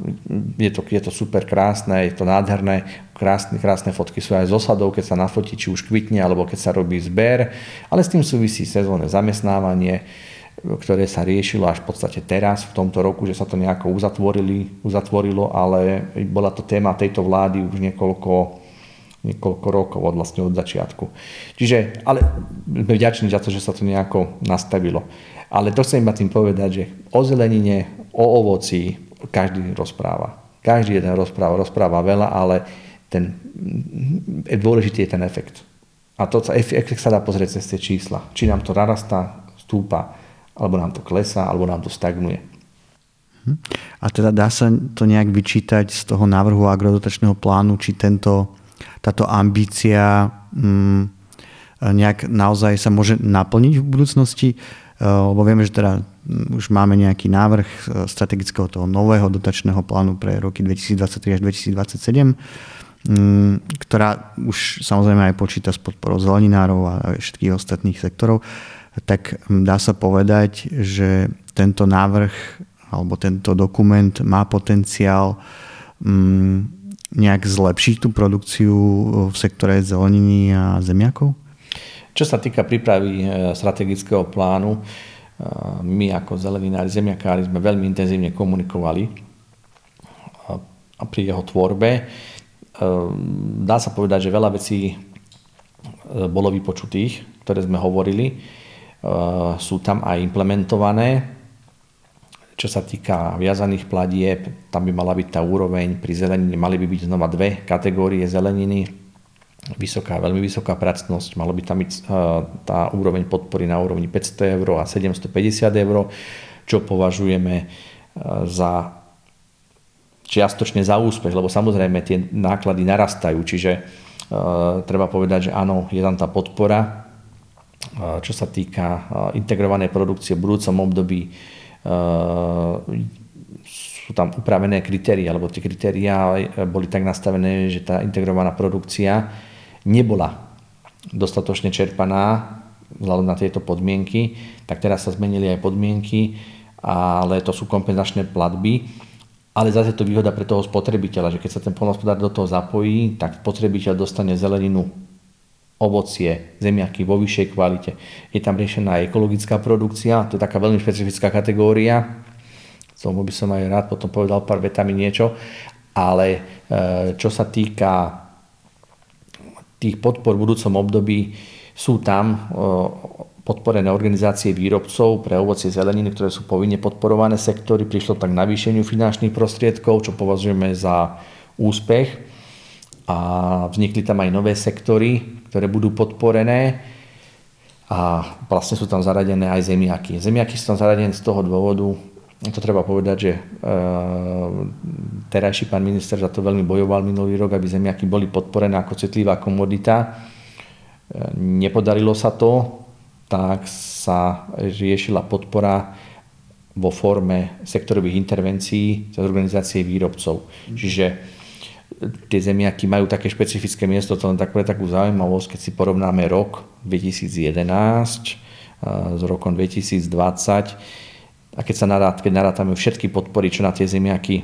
je to, je to super krásne, je to nádherné, krásne, krásne fotky sú aj z osadov, keď sa nafotí, či už kvitne, alebo keď sa robí zber, ale s tým súvisí sezónne zamestnávanie, ktoré sa riešilo až v podstate teraz, v tomto roku, že sa to nejako uzatvorili, uzatvorilo, ale bola to téma tejto vlády už niekoľko, niekoľko rokov od vlastne od začiatku. Čiže, ale sme vďační za to, že sa to nejako nastavilo. Ale to chcem iba tým povedať, že o zelenine, o ovoci každý rozpráva. Každý jeden rozpráva, rozpráva veľa, ale ten, dôležitý je ten efekt. A to efekt sa dá pozrieť cez tie čísla. Či nám to narastá, stúpa, alebo nám to klesá, alebo nám to stagnuje. Mhm. A teda dá sa to nejak vyčítať z toho návrhu agrodotačného plánu, či tento, táto ambícia mm, nejak naozaj sa môže naplniť v budúcnosti, e, lebo vieme, že teda mm, už máme nejaký návrh e, strategického toho nového dotačného plánu pre roky 2023 až 2027, mm, ktorá už samozrejme aj počíta s podporou zeleninárov a všetkých ostatných sektorov, tak dá sa povedať, že tento návrh alebo tento dokument má potenciál mm, nejak zlepšiť tú produkciu v sektore zeleniny a zemiakov? Čo sa týka prípravy e, strategického plánu, e, my ako zeleninári, zemiakári sme veľmi intenzívne komunikovali pri jeho tvorbe. Dá sa povedať, že veľa vecí bolo vypočutých, ktoré sme hovorili. Sú tam aj implementované. Čo sa týka viazaných platieb, tam by mala byť tá úroveň pri zelenine, mali by byť znova dve kategórie zeleniny, vysoká, veľmi vysoká pracnosť, malo by tam byť uh, tá úroveň podpory na úrovni 500 eur a 750 eur, čo považujeme uh, za čiastočne za úspech, lebo samozrejme tie náklady narastajú, čiže treba povedať, že áno, je tam tá podpora, čo sa týka integrovanej produkcie v budúcom období sú tam upravené kritéria, alebo tie kritéria boli tak nastavené, že tá integrovaná produkcia nebola dostatočne čerpaná vzhľadom na tieto podmienky, tak teraz sa zmenili aj podmienky, ale to sú kompenzačné platby. Ale zase to výhoda pre toho spotrebiteľa, že keď sa ten polnospodár do toho zapojí, tak spotrebiteľ dostane zeleninu ovocie, zemiaky vo vyššej kvalite. Je tam riešená ekologická produkcia, to je taká veľmi špecifická kategória. Tomu by som aj rád potom povedal pár vetami niečo. Ale e, čo sa týka tých podpor v budúcom období, sú tam e, podporené organizácie výrobcov pre ovocie zeleniny, ktoré sú povinne podporované sektory. Prišlo tak navýšeniu finančných prostriedkov, čo považujeme za úspech. A vznikli tam aj nové sektory, ktoré budú podporené a vlastne sú tam zaradené aj zemiaky. Zemiaky sú tam zaradené z toho dôvodu, to treba povedať, že e, terajší pán minister za to veľmi bojoval minulý rok, aby zemiaky boli podporené ako citlivá komodita. E, nepodarilo sa to, tak sa riešila podpora vo forme sektorových intervencií cez organizácie výrobcov. Čiže tie zemiaky majú také špecifické miesto, to len tak pre takú zaujímavosť, keď si porovnáme rok 2011 s rokom 2020 a keď, sa narát, keď narátame všetky podpory, čo na tie zemiaky,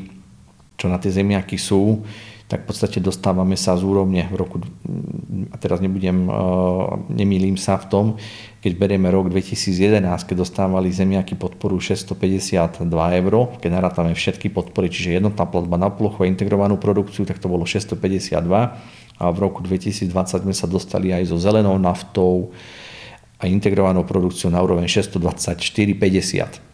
čo na tie zemiaky sú, tak v podstate dostávame sa z úrovne v roku, a teraz nebudem, e, nemýlim sa v tom, keď berieme rok 2011, keď dostávali zemiaky podporu 652 eur, keď narátame všetky podpory, čiže jednotná platba na plochu a integrovanú produkciu, tak to bolo 652 a v roku 2020 sme sa dostali aj so zelenou naftou a integrovanou produkciou na úroveň 624,50.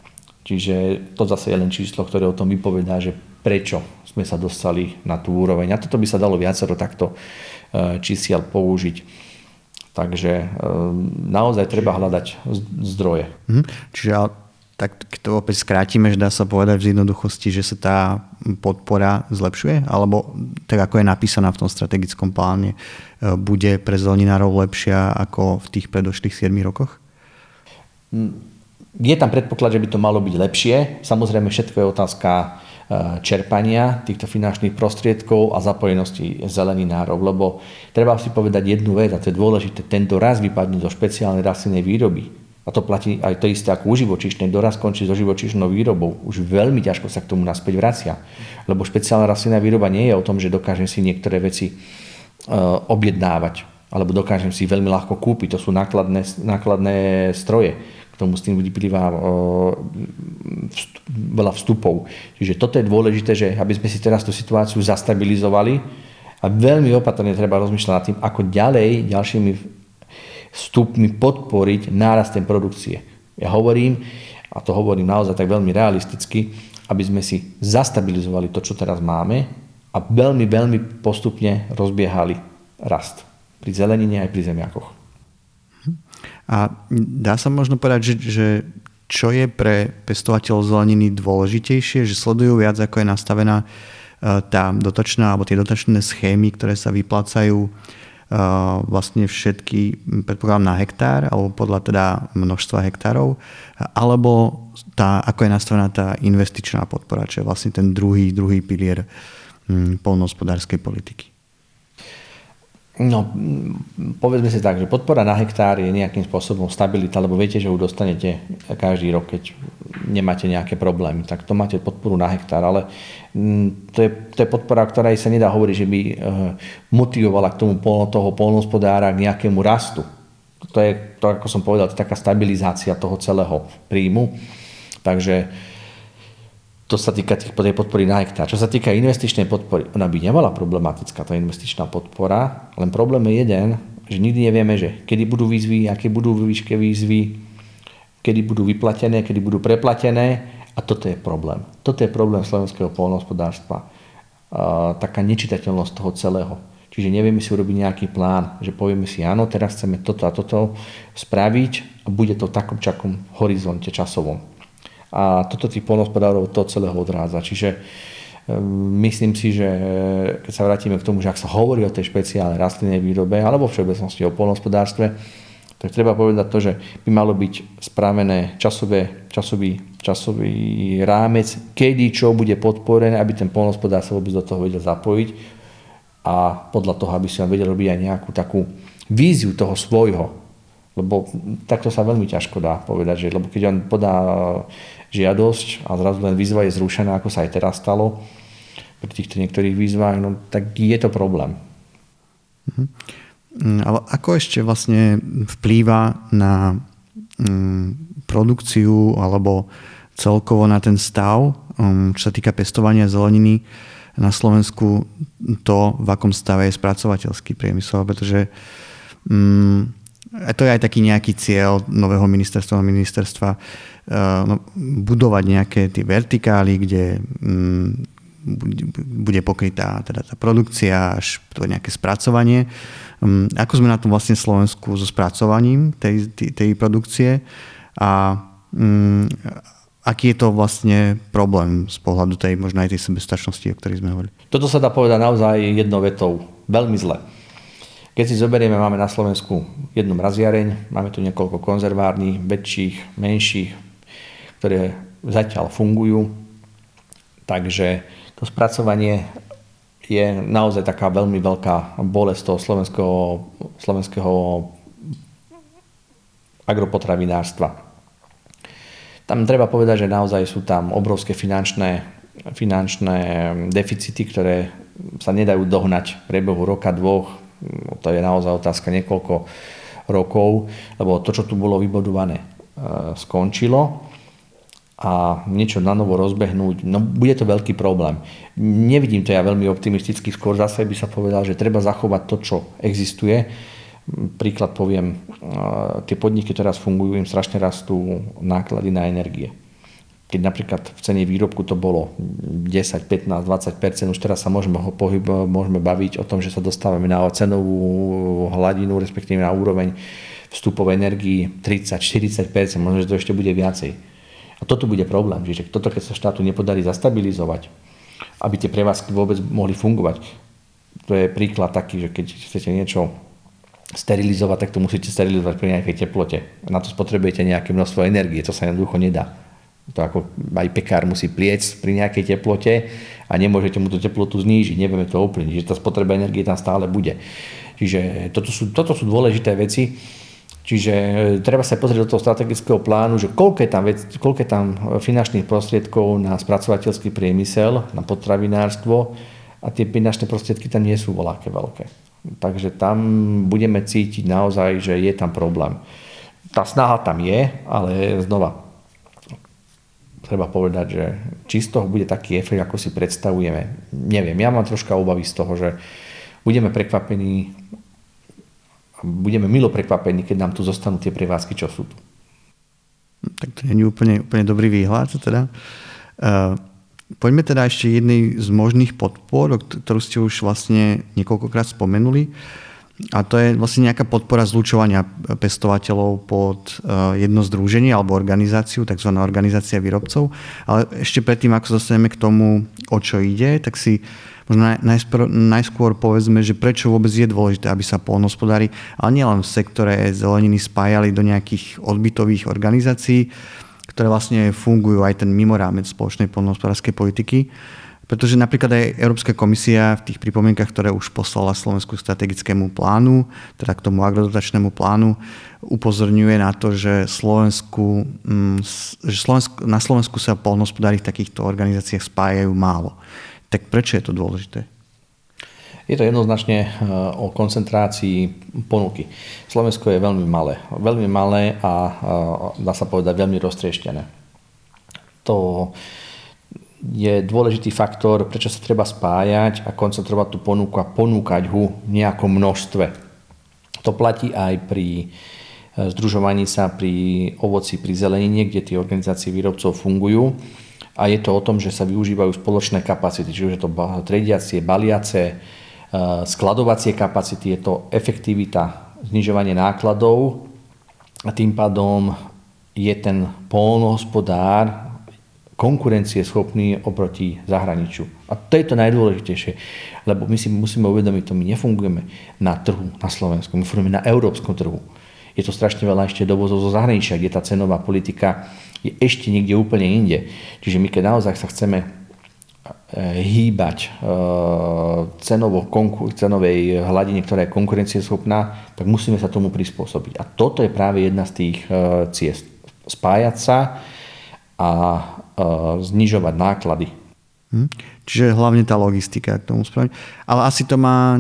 Čiže to zase je len číslo, ktoré o tom vypovedá, že prečo sme sa dostali na tú úroveň. A toto by sa dalo viacero takto e, čísiel použiť. Takže e, naozaj treba hľadať zdroje. Mhm. Čiže tak to opäť skrátime, že dá sa povedať v jednoduchosti, že sa tá podpora zlepšuje? Alebo tak ako je napísaná v tom strategickom pláne, e, bude pre zeleninárov lepšia ako v tých predošlých 7 rokoch? Mm, je tam predpoklad, že by to malo byť lepšie. Samozrejme, všetko je otázka e, čerpania týchto finančných prostriedkov a zapojenosti zeleninárov, lebo treba si povedať jednu vec, a to je dôležité, tento raz vypadnúť zo špeciálnej rastlinnej výroby, a to platí aj to isté ako u živočíšnej, doraz končí so živočíšnou výrobou. Už veľmi ťažko sa k tomu naspäť vracia. Lebo špeciálna rastlinná výroba nie je o tom, že dokážem si niektoré veci uh, objednávať, alebo dokážem si veľmi ľahko kúpiť. To sú nákladné, nákladné stroje tomu tým vyplýva vstup, veľa vstupov. Čiže toto je dôležité, že aby sme si teraz tú situáciu zastabilizovali A veľmi opatrne treba rozmýšľať nad tým, ako ďalej ďalšími vstupmi podporiť nárast tej produkcie. Ja hovorím, a to hovorím naozaj tak veľmi realisticky, aby sme si zastabilizovali to, čo teraz máme a veľmi, veľmi postupne rozbiehali rast pri zelenine aj pri zemiakoch. A dá sa možno povedať, že, že čo je pre pestovateľov zeleniny dôležitejšie, že sledujú viac, ako je nastavená e, tá dotačná alebo tie dotačné schémy, ktoré sa vyplácajú e, vlastne všetky, predpokladám, na hektár alebo podľa teda množstva hektárov, alebo tá, ako je nastavená tá investičná podpora, čo je vlastne ten druhý, druhý pilier polnohospodárskej politiky. No, povedzme si tak, že podpora na hektár je nejakým spôsobom stabilita, lebo viete, že ju dostanete každý rok, keď nemáte nejaké problémy. Tak to máte podporu na hektár, ale mm, to je, to je podpora, ktorá sa nedá hovoriť, že by eh, motivovala k tomu toho polnospodára k nejakému rastu. To je, to, ako som povedal, to je taká stabilizácia toho celého príjmu. Takže to sa týka tých, podpory na hektár. Čo sa týka investičnej podpory, ona by nebola problematická, tá investičná podpora, len problém je jeden, že nikdy nevieme, že kedy budú výzvy, aké budú výške výzvy, kedy budú vyplatené, kedy budú preplatené a toto je problém. Toto je problém slovenského polnohospodárstva. taká nečitateľnosť toho celého. Čiže nevieme si urobiť nejaký plán, že povieme si, áno, teraz chceme toto a toto spraviť a bude to v takom čakom horizonte časovom a toto tých polnospodárov to celého odrádza. Čiže myslím si, že keď sa vrátime k tomu, že ak sa hovorí o tej špeciálnej rastlinnej výrobe alebo všeobecnosti o polnospodárstve, tak treba povedať to, že by malo byť spravené časové, časový, časový rámec, kedy čo bude podporené, aby ten polnospodár sa vôbec do toho vedel zapojiť a podľa toho, aby si on vedel robiť aj nejakú takú víziu toho svojho. Lebo takto sa veľmi ťažko dá povedať, že lebo keď on podá žiadosť a zrazu len výzva je zrušená, ako sa aj teraz stalo pri týchto niektorých výzvach, no tak je to problém. Mhm. Ale ako ešte vlastne vplýva na mm, produkciu alebo celkovo na ten stav, mm, čo sa týka pestovania zeleniny na Slovensku, to, v akom stave je spracovateľský priemysel, pretože mm, to je aj taký nejaký cieľ nového ministerstva, ministerstva Eh, no, budovať nejaké tie vertikály, kde mm, bude pokrytá teda tá produkcia až to nejaké spracovanie. Um, ako sme na tom vlastne Slovensku so spracovaním tej, tej, tej produkcie a um, aký je to vlastne problém z pohľadu tej možno aj tej sebestačnosti, o ktorej sme hovorili? Toto sa dá povedať naozaj jednou vetou. Veľmi zle. Keď si zoberieme, máme na Slovensku jednu mraziareň, máme tu niekoľko konzervární, väčších, menších, ktoré zatiaľ fungujú. Takže to spracovanie je naozaj taká veľmi veľká bolesť toho slovenského, slovenského agropotravinárstva. Tam treba povedať, že naozaj sú tam obrovské finančné, finančné deficity, ktoré sa nedajú dohnať v priebehu roka, dvoch. To je naozaj otázka niekoľko rokov, lebo to, čo tu bolo vybudované, e, skončilo a niečo na novo rozbehnúť, no bude to veľký problém. Nevidím to ja veľmi optimisticky, skôr zase by sa povedal, že treba zachovať to, čo existuje. Príklad poviem, tie podniky teraz fungujú, im strašne rastú náklady na energie. Keď napríklad v cene výrobku to bolo 10, 15, 20% už teraz sa môžeme, pohyb, môžeme baviť o tom, že sa dostávame na cenovú hladinu, respektíve na úroveň vstupovej energii 30, 40% možno, že to ešte bude viacej a toto bude problém, že toto keď sa štátu nepodarí zastabilizovať, aby tie prevádzky vôbec mohli fungovať. To je príklad taký, že keď chcete niečo sterilizovať, tak to musíte sterilizovať pri nejakej teplote. Na to spotrebujete nejaké množstvo energie, to sa jednoducho nedá. To ako aj pekár musí pliec pri nejakej teplote a nemôžete mu tú teplotu znížiť, nevieme to úplne, že tá spotreba energie tam stále bude. Čiže toto sú, toto sú dôležité veci Čiže e, treba sa pozrieť do toho strategického plánu, že koľko je tam, vec, koľko je tam finančných prostriedkov na spracovateľský priemysel, na potravinárstvo a tie finančné prostriedky tam nie sú voľaké veľké. Takže tam budeme cítiť naozaj, že je tam problém. Tá snaha tam je, ale znova, treba povedať, že či z toho bude taký efekt, ako si predstavujeme. Neviem, ja mám troška obavy z toho, že budeme prekvapení, budeme milo prekvapení, keď nám tu zostanú tie prevádzky, čo sú tu. Tak to nie je úplne, úplne dobrý výhľad. Teda. Uh, poďme teda ešte jednej z možných podpor, ktorú ste už vlastne niekoľkokrát spomenuli. A to je vlastne nejaká podpora zlučovania pestovateľov pod eh, jedno združenie alebo organizáciu, tzv. organizácia výrobcov. Ale ešte predtým, ako zostaneme k tomu, o čo ide, tak si možno najskôr, najskôr povedzme, že prečo vôbec je dôležité, aby sa polnospodári, ale nielen v sektore zeleniny spájali do nejakých odbytových organizácií, ktoré vlastne fungujú aj ten mimorámec spoločnej polnohospodárskej politiky, pretože napríklad aj Európska komisia v tých pripomienkach, ktoré už poslala Slovensku strategickému plánu, teda k tomu agrodotačnému plánu, upozorňuje na to, že, Slovensku, mm, že Slovensku, na Slovensku sa polnospodári v takýchto organizáciách spájajú málo. Tak prečo je to dôležité? Je to jednoznačne e, o koncentrácii ponuky. Slovensko je veľmi malé. Veľmi malé a e, dá sa povedať veľmi roztrieštené. To je dôležitý faktor, prečo sa treba spájať a koncentrovať tú ponuku a ponúkať ho v nejakom množstve. To platí aj pri e, združovaní sa pri ovoci, pri zelenine, kde tie organizácie výrobcov fungujú. A je to o tom, že sa využívajú spoločné kapacity, čiže je to trediacie, baliace, e, skladovacie kapacity, je to efektivita, znižovanie nákladov a tým pádom je ten polnohospodár konkurencie schopný oproti zahraničiu. A to je to najdôležitejšie, lebo my si musíme uvedomiť, to my nefungujeme na trhu na Slovensku, my fungujeme na európskom trhu. Je to strašne veľa ešte dovozov zo zahraničia, kde tá cenová politika je ešte niekde úplne inde. Čiže my keď naozaj sa chceme e, hýbať e, cenovo, cenovej hladine, ktorá je konkurencieschopná, tak musíme sa tomu prispôsobiť. A toto je práve jedna z tých e, ciest. Spájať sa a znižovať náklady. Hm. Čiže hlavne tá logistika k tomu spraviť. Ale asi to má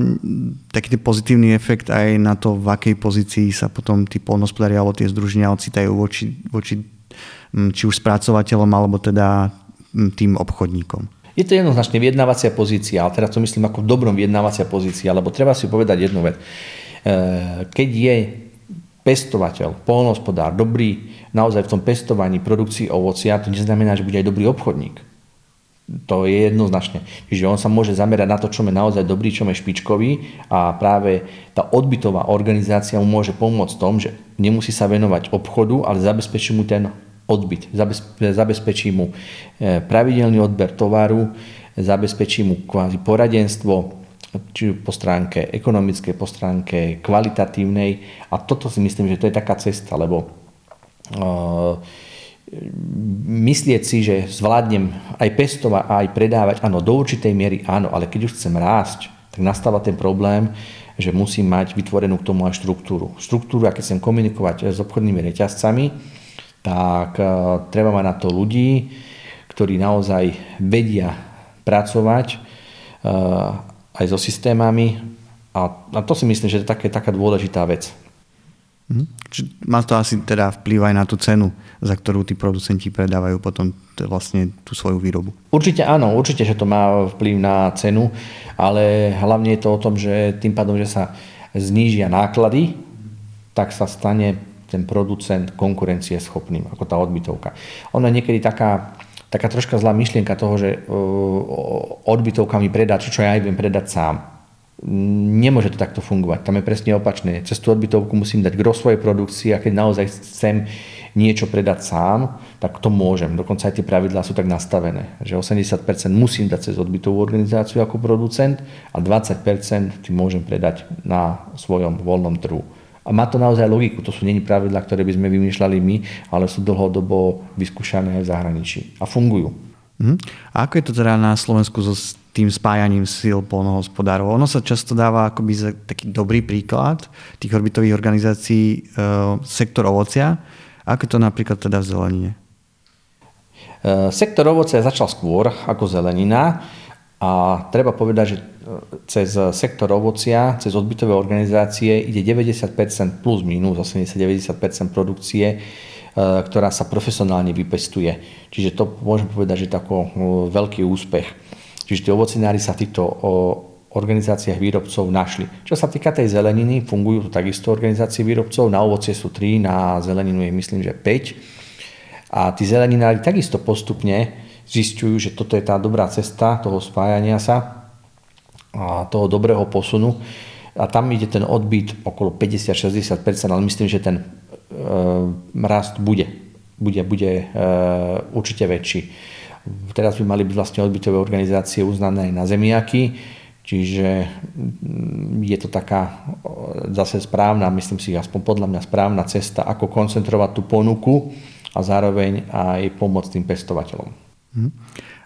taký pozitívny efekt aj na to, v akej pozícii sa potom tí polnospodári alebo tie združenia ocitajú voči, voči hm, či už spracovateľom alebo teda hm, tým obchodníkom. Je to jednoznačne vyjednávacia pozícia, ale teraz to myslím ako v dobrom vyjednávacia pozícia, lebo treba si povedať jednu vec. E, keď je pestovateľ, polnospodár dobrý naozaj v tom pestovaní, produkcii ovocia, to neznamená, že bude aj dobrý obchodník. To je jednoznačne. Čiže on sa môže zamerať na to, čo je naozaj dobrý, čo je špičkový a práve tá odbytová organizácia mu môže pomôcť v tom, že nemusí sa venovať obchodu, ale zabezpečí mu ten odbyt, zabezpečí mu e, pravidelný odber tovaru, zabezpečí mu kvázi poradenstvo, či po stránke ekonomickej, po stránke kvalitatívnej. A toto si myslím, že to je taká cesta, lebo myslieť si, že zvládnem aj pestovať a aj predávať, áno, do určitej miery áno, ale keď už chcem rásť, tak nastáva ten problém, že musím mať vytvorenú k tomu aj štruktúru. Štruktúru, a chcem komunikovať s obchodnými reťazcami, tak uh, treba mať na to ľudí, ktorí naozaj vedia pracovať uh, aj so systémami a, a to si myslím, že to je také, taká dôležitá vec. Hm? Má to asi teda vplyv aj na tú cenu, za ktorú tí producenti predávajú potom vlastne tú svoju výrobu. Určite áno, určite, že to má vplyv na cenu, ale hlavne je to o tom, že tým pádom, že sa znížia náklady, tak sa stane ten producent konkurencie schopným, ako tá odbytovka. Ona je niekedy taká, taká troška zlá myšlienka toho, že odbytovka mi predá čo, ja aj viem predať sám Nemôže to takto fungovať. Tam je presne opačné. Cez tú odbytovku musím dať gro svojej produkcie a keď naozaj chcem niečo predať sám, tak to môžem. Dokonca aj tie pravidlá sú tak nastavené, že 80% musím dať cez odbytovú organizáciu ako producent a 20% ti môžem predať na svojom voľnom trhu. A má to naozaj logiku, to sú není pravidlá, ktoré by sme vymýšľali my, ale sú dlhodobo vyskúšané aj v zahraničí a fungujú. Mm. A ako je to teda na Slovensku so tým spájaním síl polnohospodárov? Ono sa často dáva akoby za taký dobrý príklad tých orbitových organizácií e, sektor ovocia. Ako je to napríklad teda v zelenine? E, sektor ovocia začal skôr ako zelenina a treba povedať, že cez sektor ovocia, cez odbytové organizácie ide 90% plus minus 80-90% produkcie E, ktorá sa profesionálne vypestuje. Čiže to môžem povedať, že je tako veľký úspech. Čiže tí ovocinári sa týchto organizáciách výrobcov našli. Čo sa týka tej zeleniny, fungujú tu takisto organizácie výrobcov, na ovocie sú 3, na zeleninu je myslím, že 5. A tí zeleninári takisto postupne zistujú, že toto je tá dobrá cesta toho spájania sa toho dobrého posunu. A tam ide ten odbyt okolo 50-60%, ale myslím, že ten e, rast bude, bude, bude e, určite väčší. Teraz by mali byť vlastne odbytové organizácie uznané aj na zemiaky, čiže mm, je to taká zase správna, myslím si, aspoň podľa mňa správna cesta, ako koncentrovať tú ponuku a zároveň aj pomôcť tým pestovateľom. Mhm.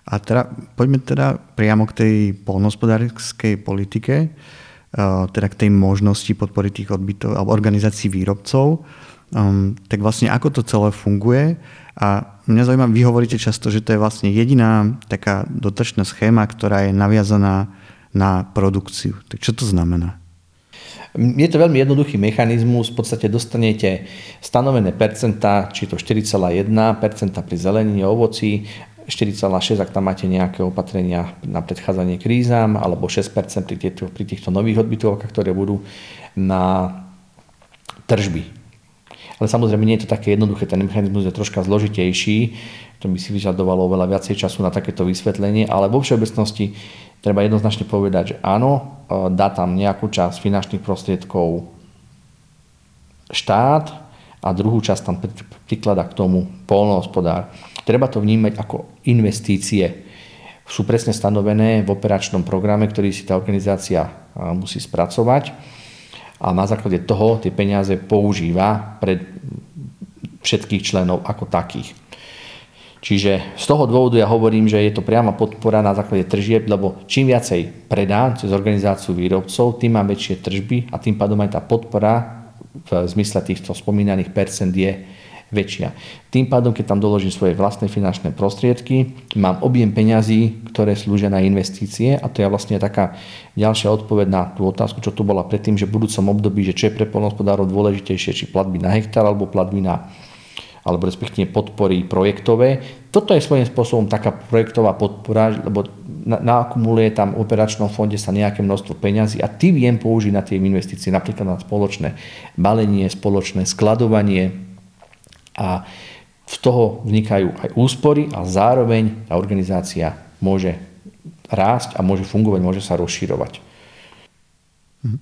A teda, poďme teda priamo k tej polnospodárskej politike, eh, teda k tej možnosti podpory tých odbytov alebo organizácií výrobcov. Um, tak vlastne ako to celé funguje a mňa zaujíma, vy hovoríte často, že to je vlastne jediná taká dotačná schéma, ktorá je naviazaná na produkciu. Tak čo to znamená? Je to veľmi jednoduchý mechanizmus, v podstate dostanete stanovené percentá, či to 4,1% pri zelenine, ovoci 4,6, ak tam máte nejaké opatrenia na predchádzanie krízam, alebo 6% pri, tieto, pri týchto nových odbytovkách, ktoré budú na tržby. Ale samozrejme nie je to také jednoduché, ten mechanizmus je troška zložitejší, to by si vyžadovalo veľa viacej času na takéto vysvetlenie, ale vo všeobecnosti treba jednoznačne povedať, že áno, e, dá tam nejakú časť finančných prostriedkov štát a druhú časť tam prikladá k tomu polnohospodár. Treba to vnímať ako investície. Sú presne stanovené v operačnom programe, ktorý si tá organizácia musí spracovať a na základe toho tie peniaze používa pre všetkých členov ako takých. Čiže z toho dôvodu ja hovorím, že je to priama podpora na základe tržieb, lebo čím viacej predá cez organizáciu výrobcov, tým má väčšie tržby a tým pádom aj tá podpora v zmysle týchto spomínaných percent je väčšia. Tým pádom, keď tam doložím svoje vlastné finančné prostriedky, mám objem peňazí, ktoré slúžia na investície a to je vlastne taká ďalšia odpoveď na tú otázku, čo tu bola predtým, že v budúcom období, že čo je pre polnospodárov dôležitejšie, či platby na hektár alebo platby na alebo respektíve podpory projektové. Toto je svojím spôsobom taká projektová podpora, lebo naakumuluje tam v operačnom fonde sa nejaké množstvo peňazí a ty viem použiť na tie investície, napríklad na spoločné balenie, spoločné skladovanie, a z toho vznikajú aj úspory a zároveň tá organizácia môže rásť a môže fungovať, môže sa rozširovať. Mhm.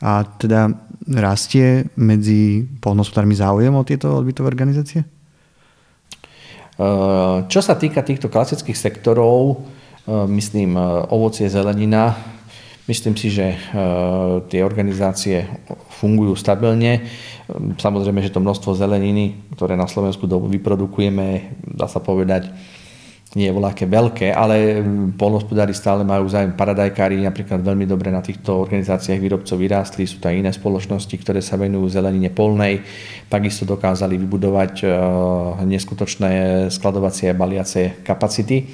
A teda rastie medzi polnospodármi záujem o tieto odbytové organizácie? E, čo sa týka týchto klasických sektorov, e, myslím e, ovocie, zelenina, myslím si, že tie organizácie fungujú stabilne. Samozrejme, že to množstvo zeleniny, ktoré na Slovensku vyprodukujeme, dá sa povedať, nie voľaké veľké, ale polnospodári stále majú zájem. Paradajkári napríklad veľmi dobre na týchto organizáciách výrobcov vyrástli. Sú to aj iné spoločnosti, ktoré sa venujú zelenine polnej. Takisto dokázali vybudovať eh, neskutočné skladovacie a baliace kapacity.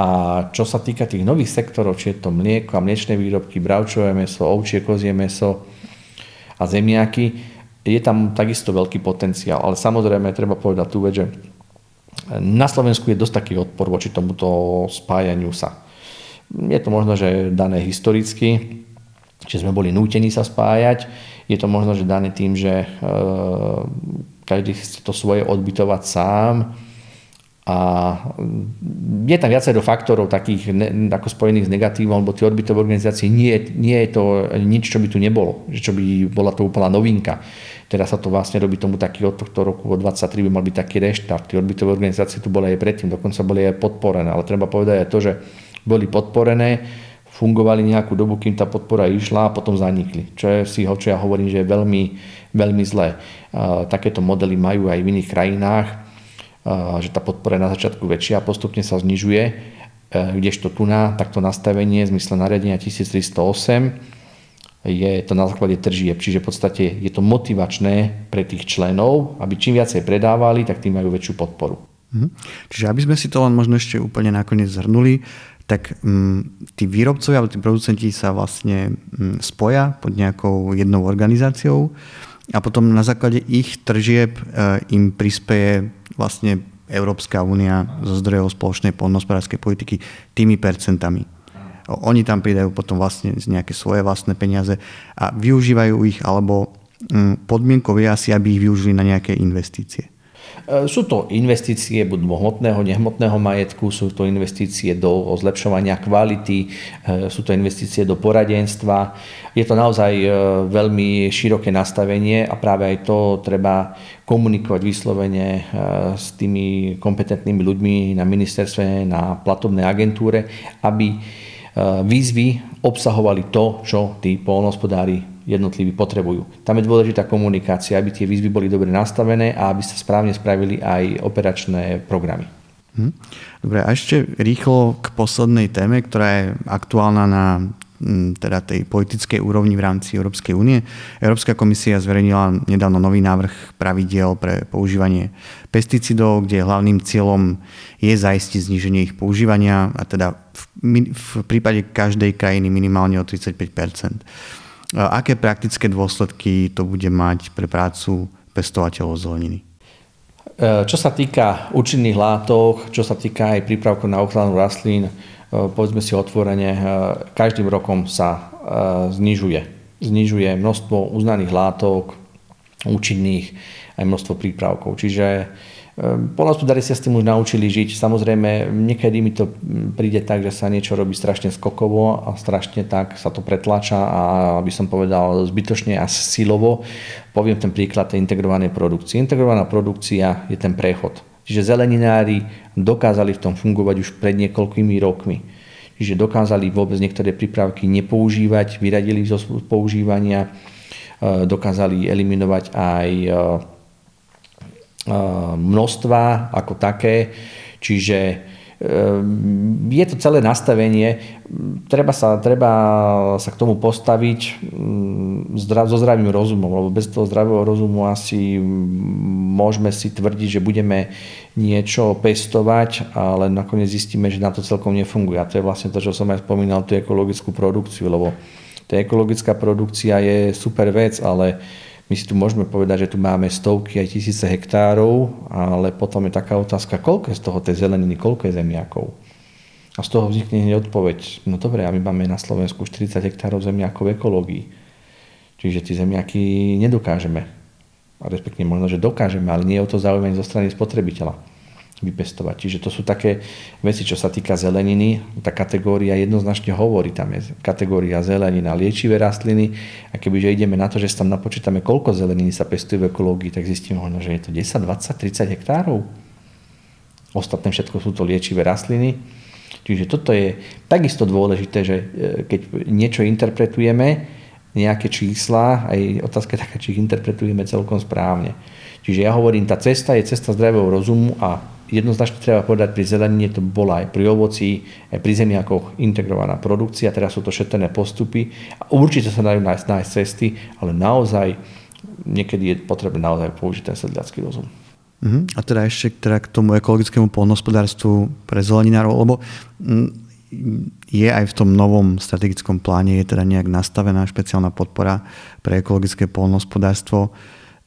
A čo sa týka tých nových sektorov, či je to mlieko a mliečne výrobky, bravčové meso, ovčie, kozie meso a zemiaky, je tam takisto veľký potenciál, ale samozrejme treba povedať tú vec, že na Slovensku je dosť taký odpor voči tomuto spájaniu sa. Je to možno, že dané historicky, že sme boli nútení sa spájať. Je to možno, že dané tým, že e, každý chce to svoje odbytovať sám a je tam viacero faktorov takých ako spojených s negatívom, lebo tie odbytové organizácie nie, nie je to nič, čo by tu nebolo, čo by bola to úplná novinka. Teraz sa to vlastne robí tomu taký od tohto roku, od 23 by mal byť taký reštart. Tie odbytové organizácie tu boli aj predtým, dokonca boli aj podporené, ale treba povedať aj to, že boli podporené, fungovali nejakú dobu, kým tá podpora išla a potom zanikli. Čo je si ho, čo ja hovorím, že je veľmi, veľmi zlé. Takéto modely majú aj v iných krajinách že tá podpora je na začiatku väčšia a postupne sa znižuje, e, kdežto tu na takto nastavenie v zmysle nariadenia 1308 je to na základe tržieb, čiže v podstate je to motivačné pre tých členov, aby čím viacej predávali, tak tým majú väčšiu podporu. Mhm. Čiže aby sme si to len možno ešte úplne nakoniec zhrnuli, tak m, tí výrobcovia alebo tí producenti sa vlastne m, spoja pod nejakou jednou organizáciou a potom na základe ich tržieb e, im prispieje vlastne Európska únia zo zdrojov spoločnej poľnohospodárskej politiky tými percentami. Oni tam pridajú potom vlastne nejaké svoje vlastné peniaze a využívajú ich, alebo mm, podmienkou je asi, aby ich využili na nejaké investície. E, sú to investície buď hmotného, nehmotného majetku, sú to investície do zlepšovania kvality, e, sú to investície do poradenstva. Je to naozaj e, veľmi široké nastavenie a práve aj to treba komunikovať vyslovene s tými kompetentnými ľuďmi na ministerstve, na platobnej agentúre, aby výzvy obsahovali to, čo tí polnohospodári jednotliví potrebujú. Tam je dôležitá komunikácia, aby tie výzvy boli dobre nastavené a aby sa správne spravili aj operačné programy. Hm. Dobre, a ešte rýchlo k poslednej téme, ktorá je aktuálna na teda tej politickej úrovni v rámci Európskej únie. Európska komisia zverejnila nedávno nový návrh pravidiel pre používanie pesticidov, kde hlavným cieľom je zaistiť zníženie ich používania a teda v, v prípade každej krajiny minimálne o 35% Aké praktické dôsledky to bude mať pre prácu pestovateľov zeleniny? E, čo sa týka účinných látok, čo sa týka aj prípravkov na ochranu rastlín, povedzme si otvorene, e, každým rokom sa znižuje. Znižuje množstvo uznaných látok, účinných, aj množstvo prípravkov. Čiže Polnohospodári sa s tým už naučili žiť. Samozrejme, niekedy mi to príde tak, že sa niečo robí strašne skokovo a strašne tak sa to pretláča a aby som povedal zbytočne a silovo. Poviem ten príklad tej integrovanej produkcie. Integrovaná produkcia je ten prechod. Čiže zeleninári dokázali v tom fungovať už pred niekoľkými rokmi. Čiže dokázali vôbec niektoré prípravky nepoužívať, vyradili zo používania, ehm, dokázali eliminovať aj ehm, množstva ako také. Čiže je to celé nastavenie, treba sa, treba sa k tomu postaviť so zdravým rozumom, lebo bez toho zdravého rozumu asi môžeme si tvrdiť, že budeme niečo pestovať, ale nakoniec zistíme, že na to celkom nefunguje. A to je vlastne to, čo som aj spomínal, tú ekologickú produkciu, lebo tá ekologická produkcia je super vec, ale my si tu môžeme povedať, že tu máme stovky aj tisíce hektárov, ale potom je taká otázka, koľko je z toho tej zeleniny, koľko je zemiakov. A z toho vznikne hneď odpoveď, no dobre, a my máme na Slovensku 40 hektárov zemiakov v ekológii. Čiže tie zemiaky nedokážeme. A respektíve možno, že dokážeme, ale nie je o to zaujímavé zo strany spotrebiteľa vypestovať. Čiže to sú také veci, čo sa týka zeleniny. Tá kategória jednoznačne hovorí, tam je kategória zelenina, liečivé rastliny a kebyže ideme na to, že tam napočítame, koľko zeleniny sa pestuje v ekológii, tak zistíme možno, že je to 10, 20, 30 hektárov. Ostatné všetko sú to liečivé rastliny. Čiže toto je takisto dôležité, že e, keď niečo interpretujeme, nejaké čísla, aj otázka taká, či ich interpretujeme celkom správne. Čiže ja hovorím, tá cesta je cesta zdravého rozumu a jednoznačne treba povedať, pri zelenine to bola aj pri ovoci, aj pri zemiakoch integrovaná produkcia, teraz sú to šetrné postupy a určite sa dajú nájsť, nájsť cesty, ale naozaj niekedy je potrebné naozaj použiť ten sedliacký rozum. Uh-huh. A teda ešte teda k tomu ekologickému polnohospodárstvu pre zeleninárov, lebo mm, je aj v tom novom strategickom pláne je teda nejak nastavená špeciálna podpora pre ekologické polnohospodárstvo.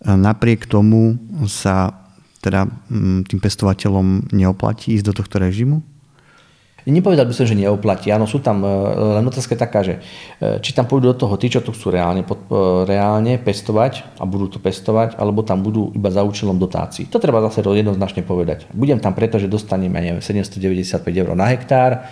Napriek tomu sa teda mm, tým pestovateľom neoplatí ísť do tohto režimu? Nepovedal by som, že neoplatí. Áno, sú tam, e, len otázka je taká, že e, či tam pôjdu do toho tí, čo to chcú reálne, e, reálne pestovať a budú to pestovať, alebo tam budú iba za účelom dotácií. To treba zase jednoznačne povedať. Budem tam preto, že dostaneme neviem, 795 eur na hektár,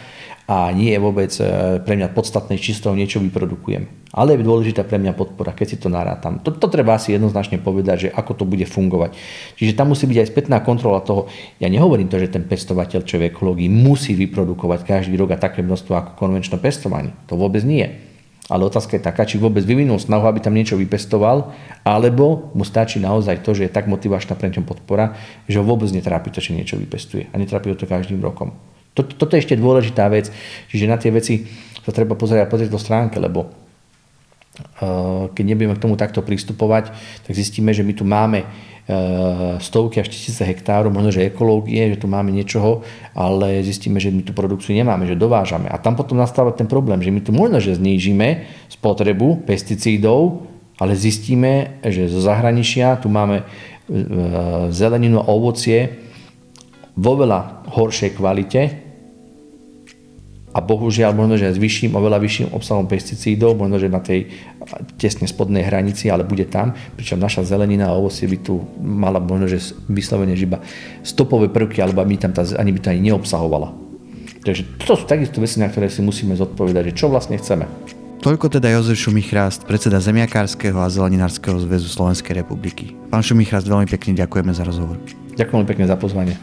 a nie je vôbec e, pre mňa podstatné, či z toho niečo vyprodukujem. Ale je dôležitá pre mňa podpora, keď si to narátam. To, to treba asi jednoznačne povedať, že ako to bude fungovať. Čiže tam musí byť aj spätná kontrola toho. Ja nehovorím to, že ten pestovateľ, čo v ekológii, musí vyprodukovať každý rok a také množstvo ako konvenčné pestovanie. To vôbec nie. Ale otázka je taká, či vôbec vyvinul snahu, aby tam niečo vypestoval, alebo mu stačí naozaj to, že je tak motivačná pre podpora, že ho vôbec netrápi to, či niečo vypestuje. A netrápi ho to každým rokom. Toto, toto je ešte dôležitá vec, čiže na tie veci sa treba pozrieť pozrieť do stránke, lebo uh, keď nebudeme k tomu takto pristupovať, tak zistíme, že my tu máme uh, stovky až tisíce hektárov, možno že ekológie, že tu máme niečoho, ale zistíme, že my tú produkciu nemáme, že dovážame. A tam potom nastáva ten problém, že my tu možno, že znížime spotrebu pesticídov, ale zistíme, že zo zahraničia tu máme uh, zeleninu a ovocie vo veľa horšej kvalite a bohužiaľ možno, že s vyšším, oveľa vyšším obsahom pesticídov, možno, že na tej tesne spodnej hranici, ale bude tam, pričom naša zelenina a ovocie by tu mala možno, že vyslovene iba stopové prvky, alebo by tam tá, ani by to ani neobsahovala. Takže to sú takisto veci, na ktoré si musíme zodpovedať, že čo vlastne chceme. Toľko teda Jozef Šumichrast, predseda Zemiakárskeho a Zeleninárskeho zväzu Slovenskej republiky. Pán Šumichrast, veľmi pekne ďakujeme za rozhovor. Ďakujem pekne za pozvanie.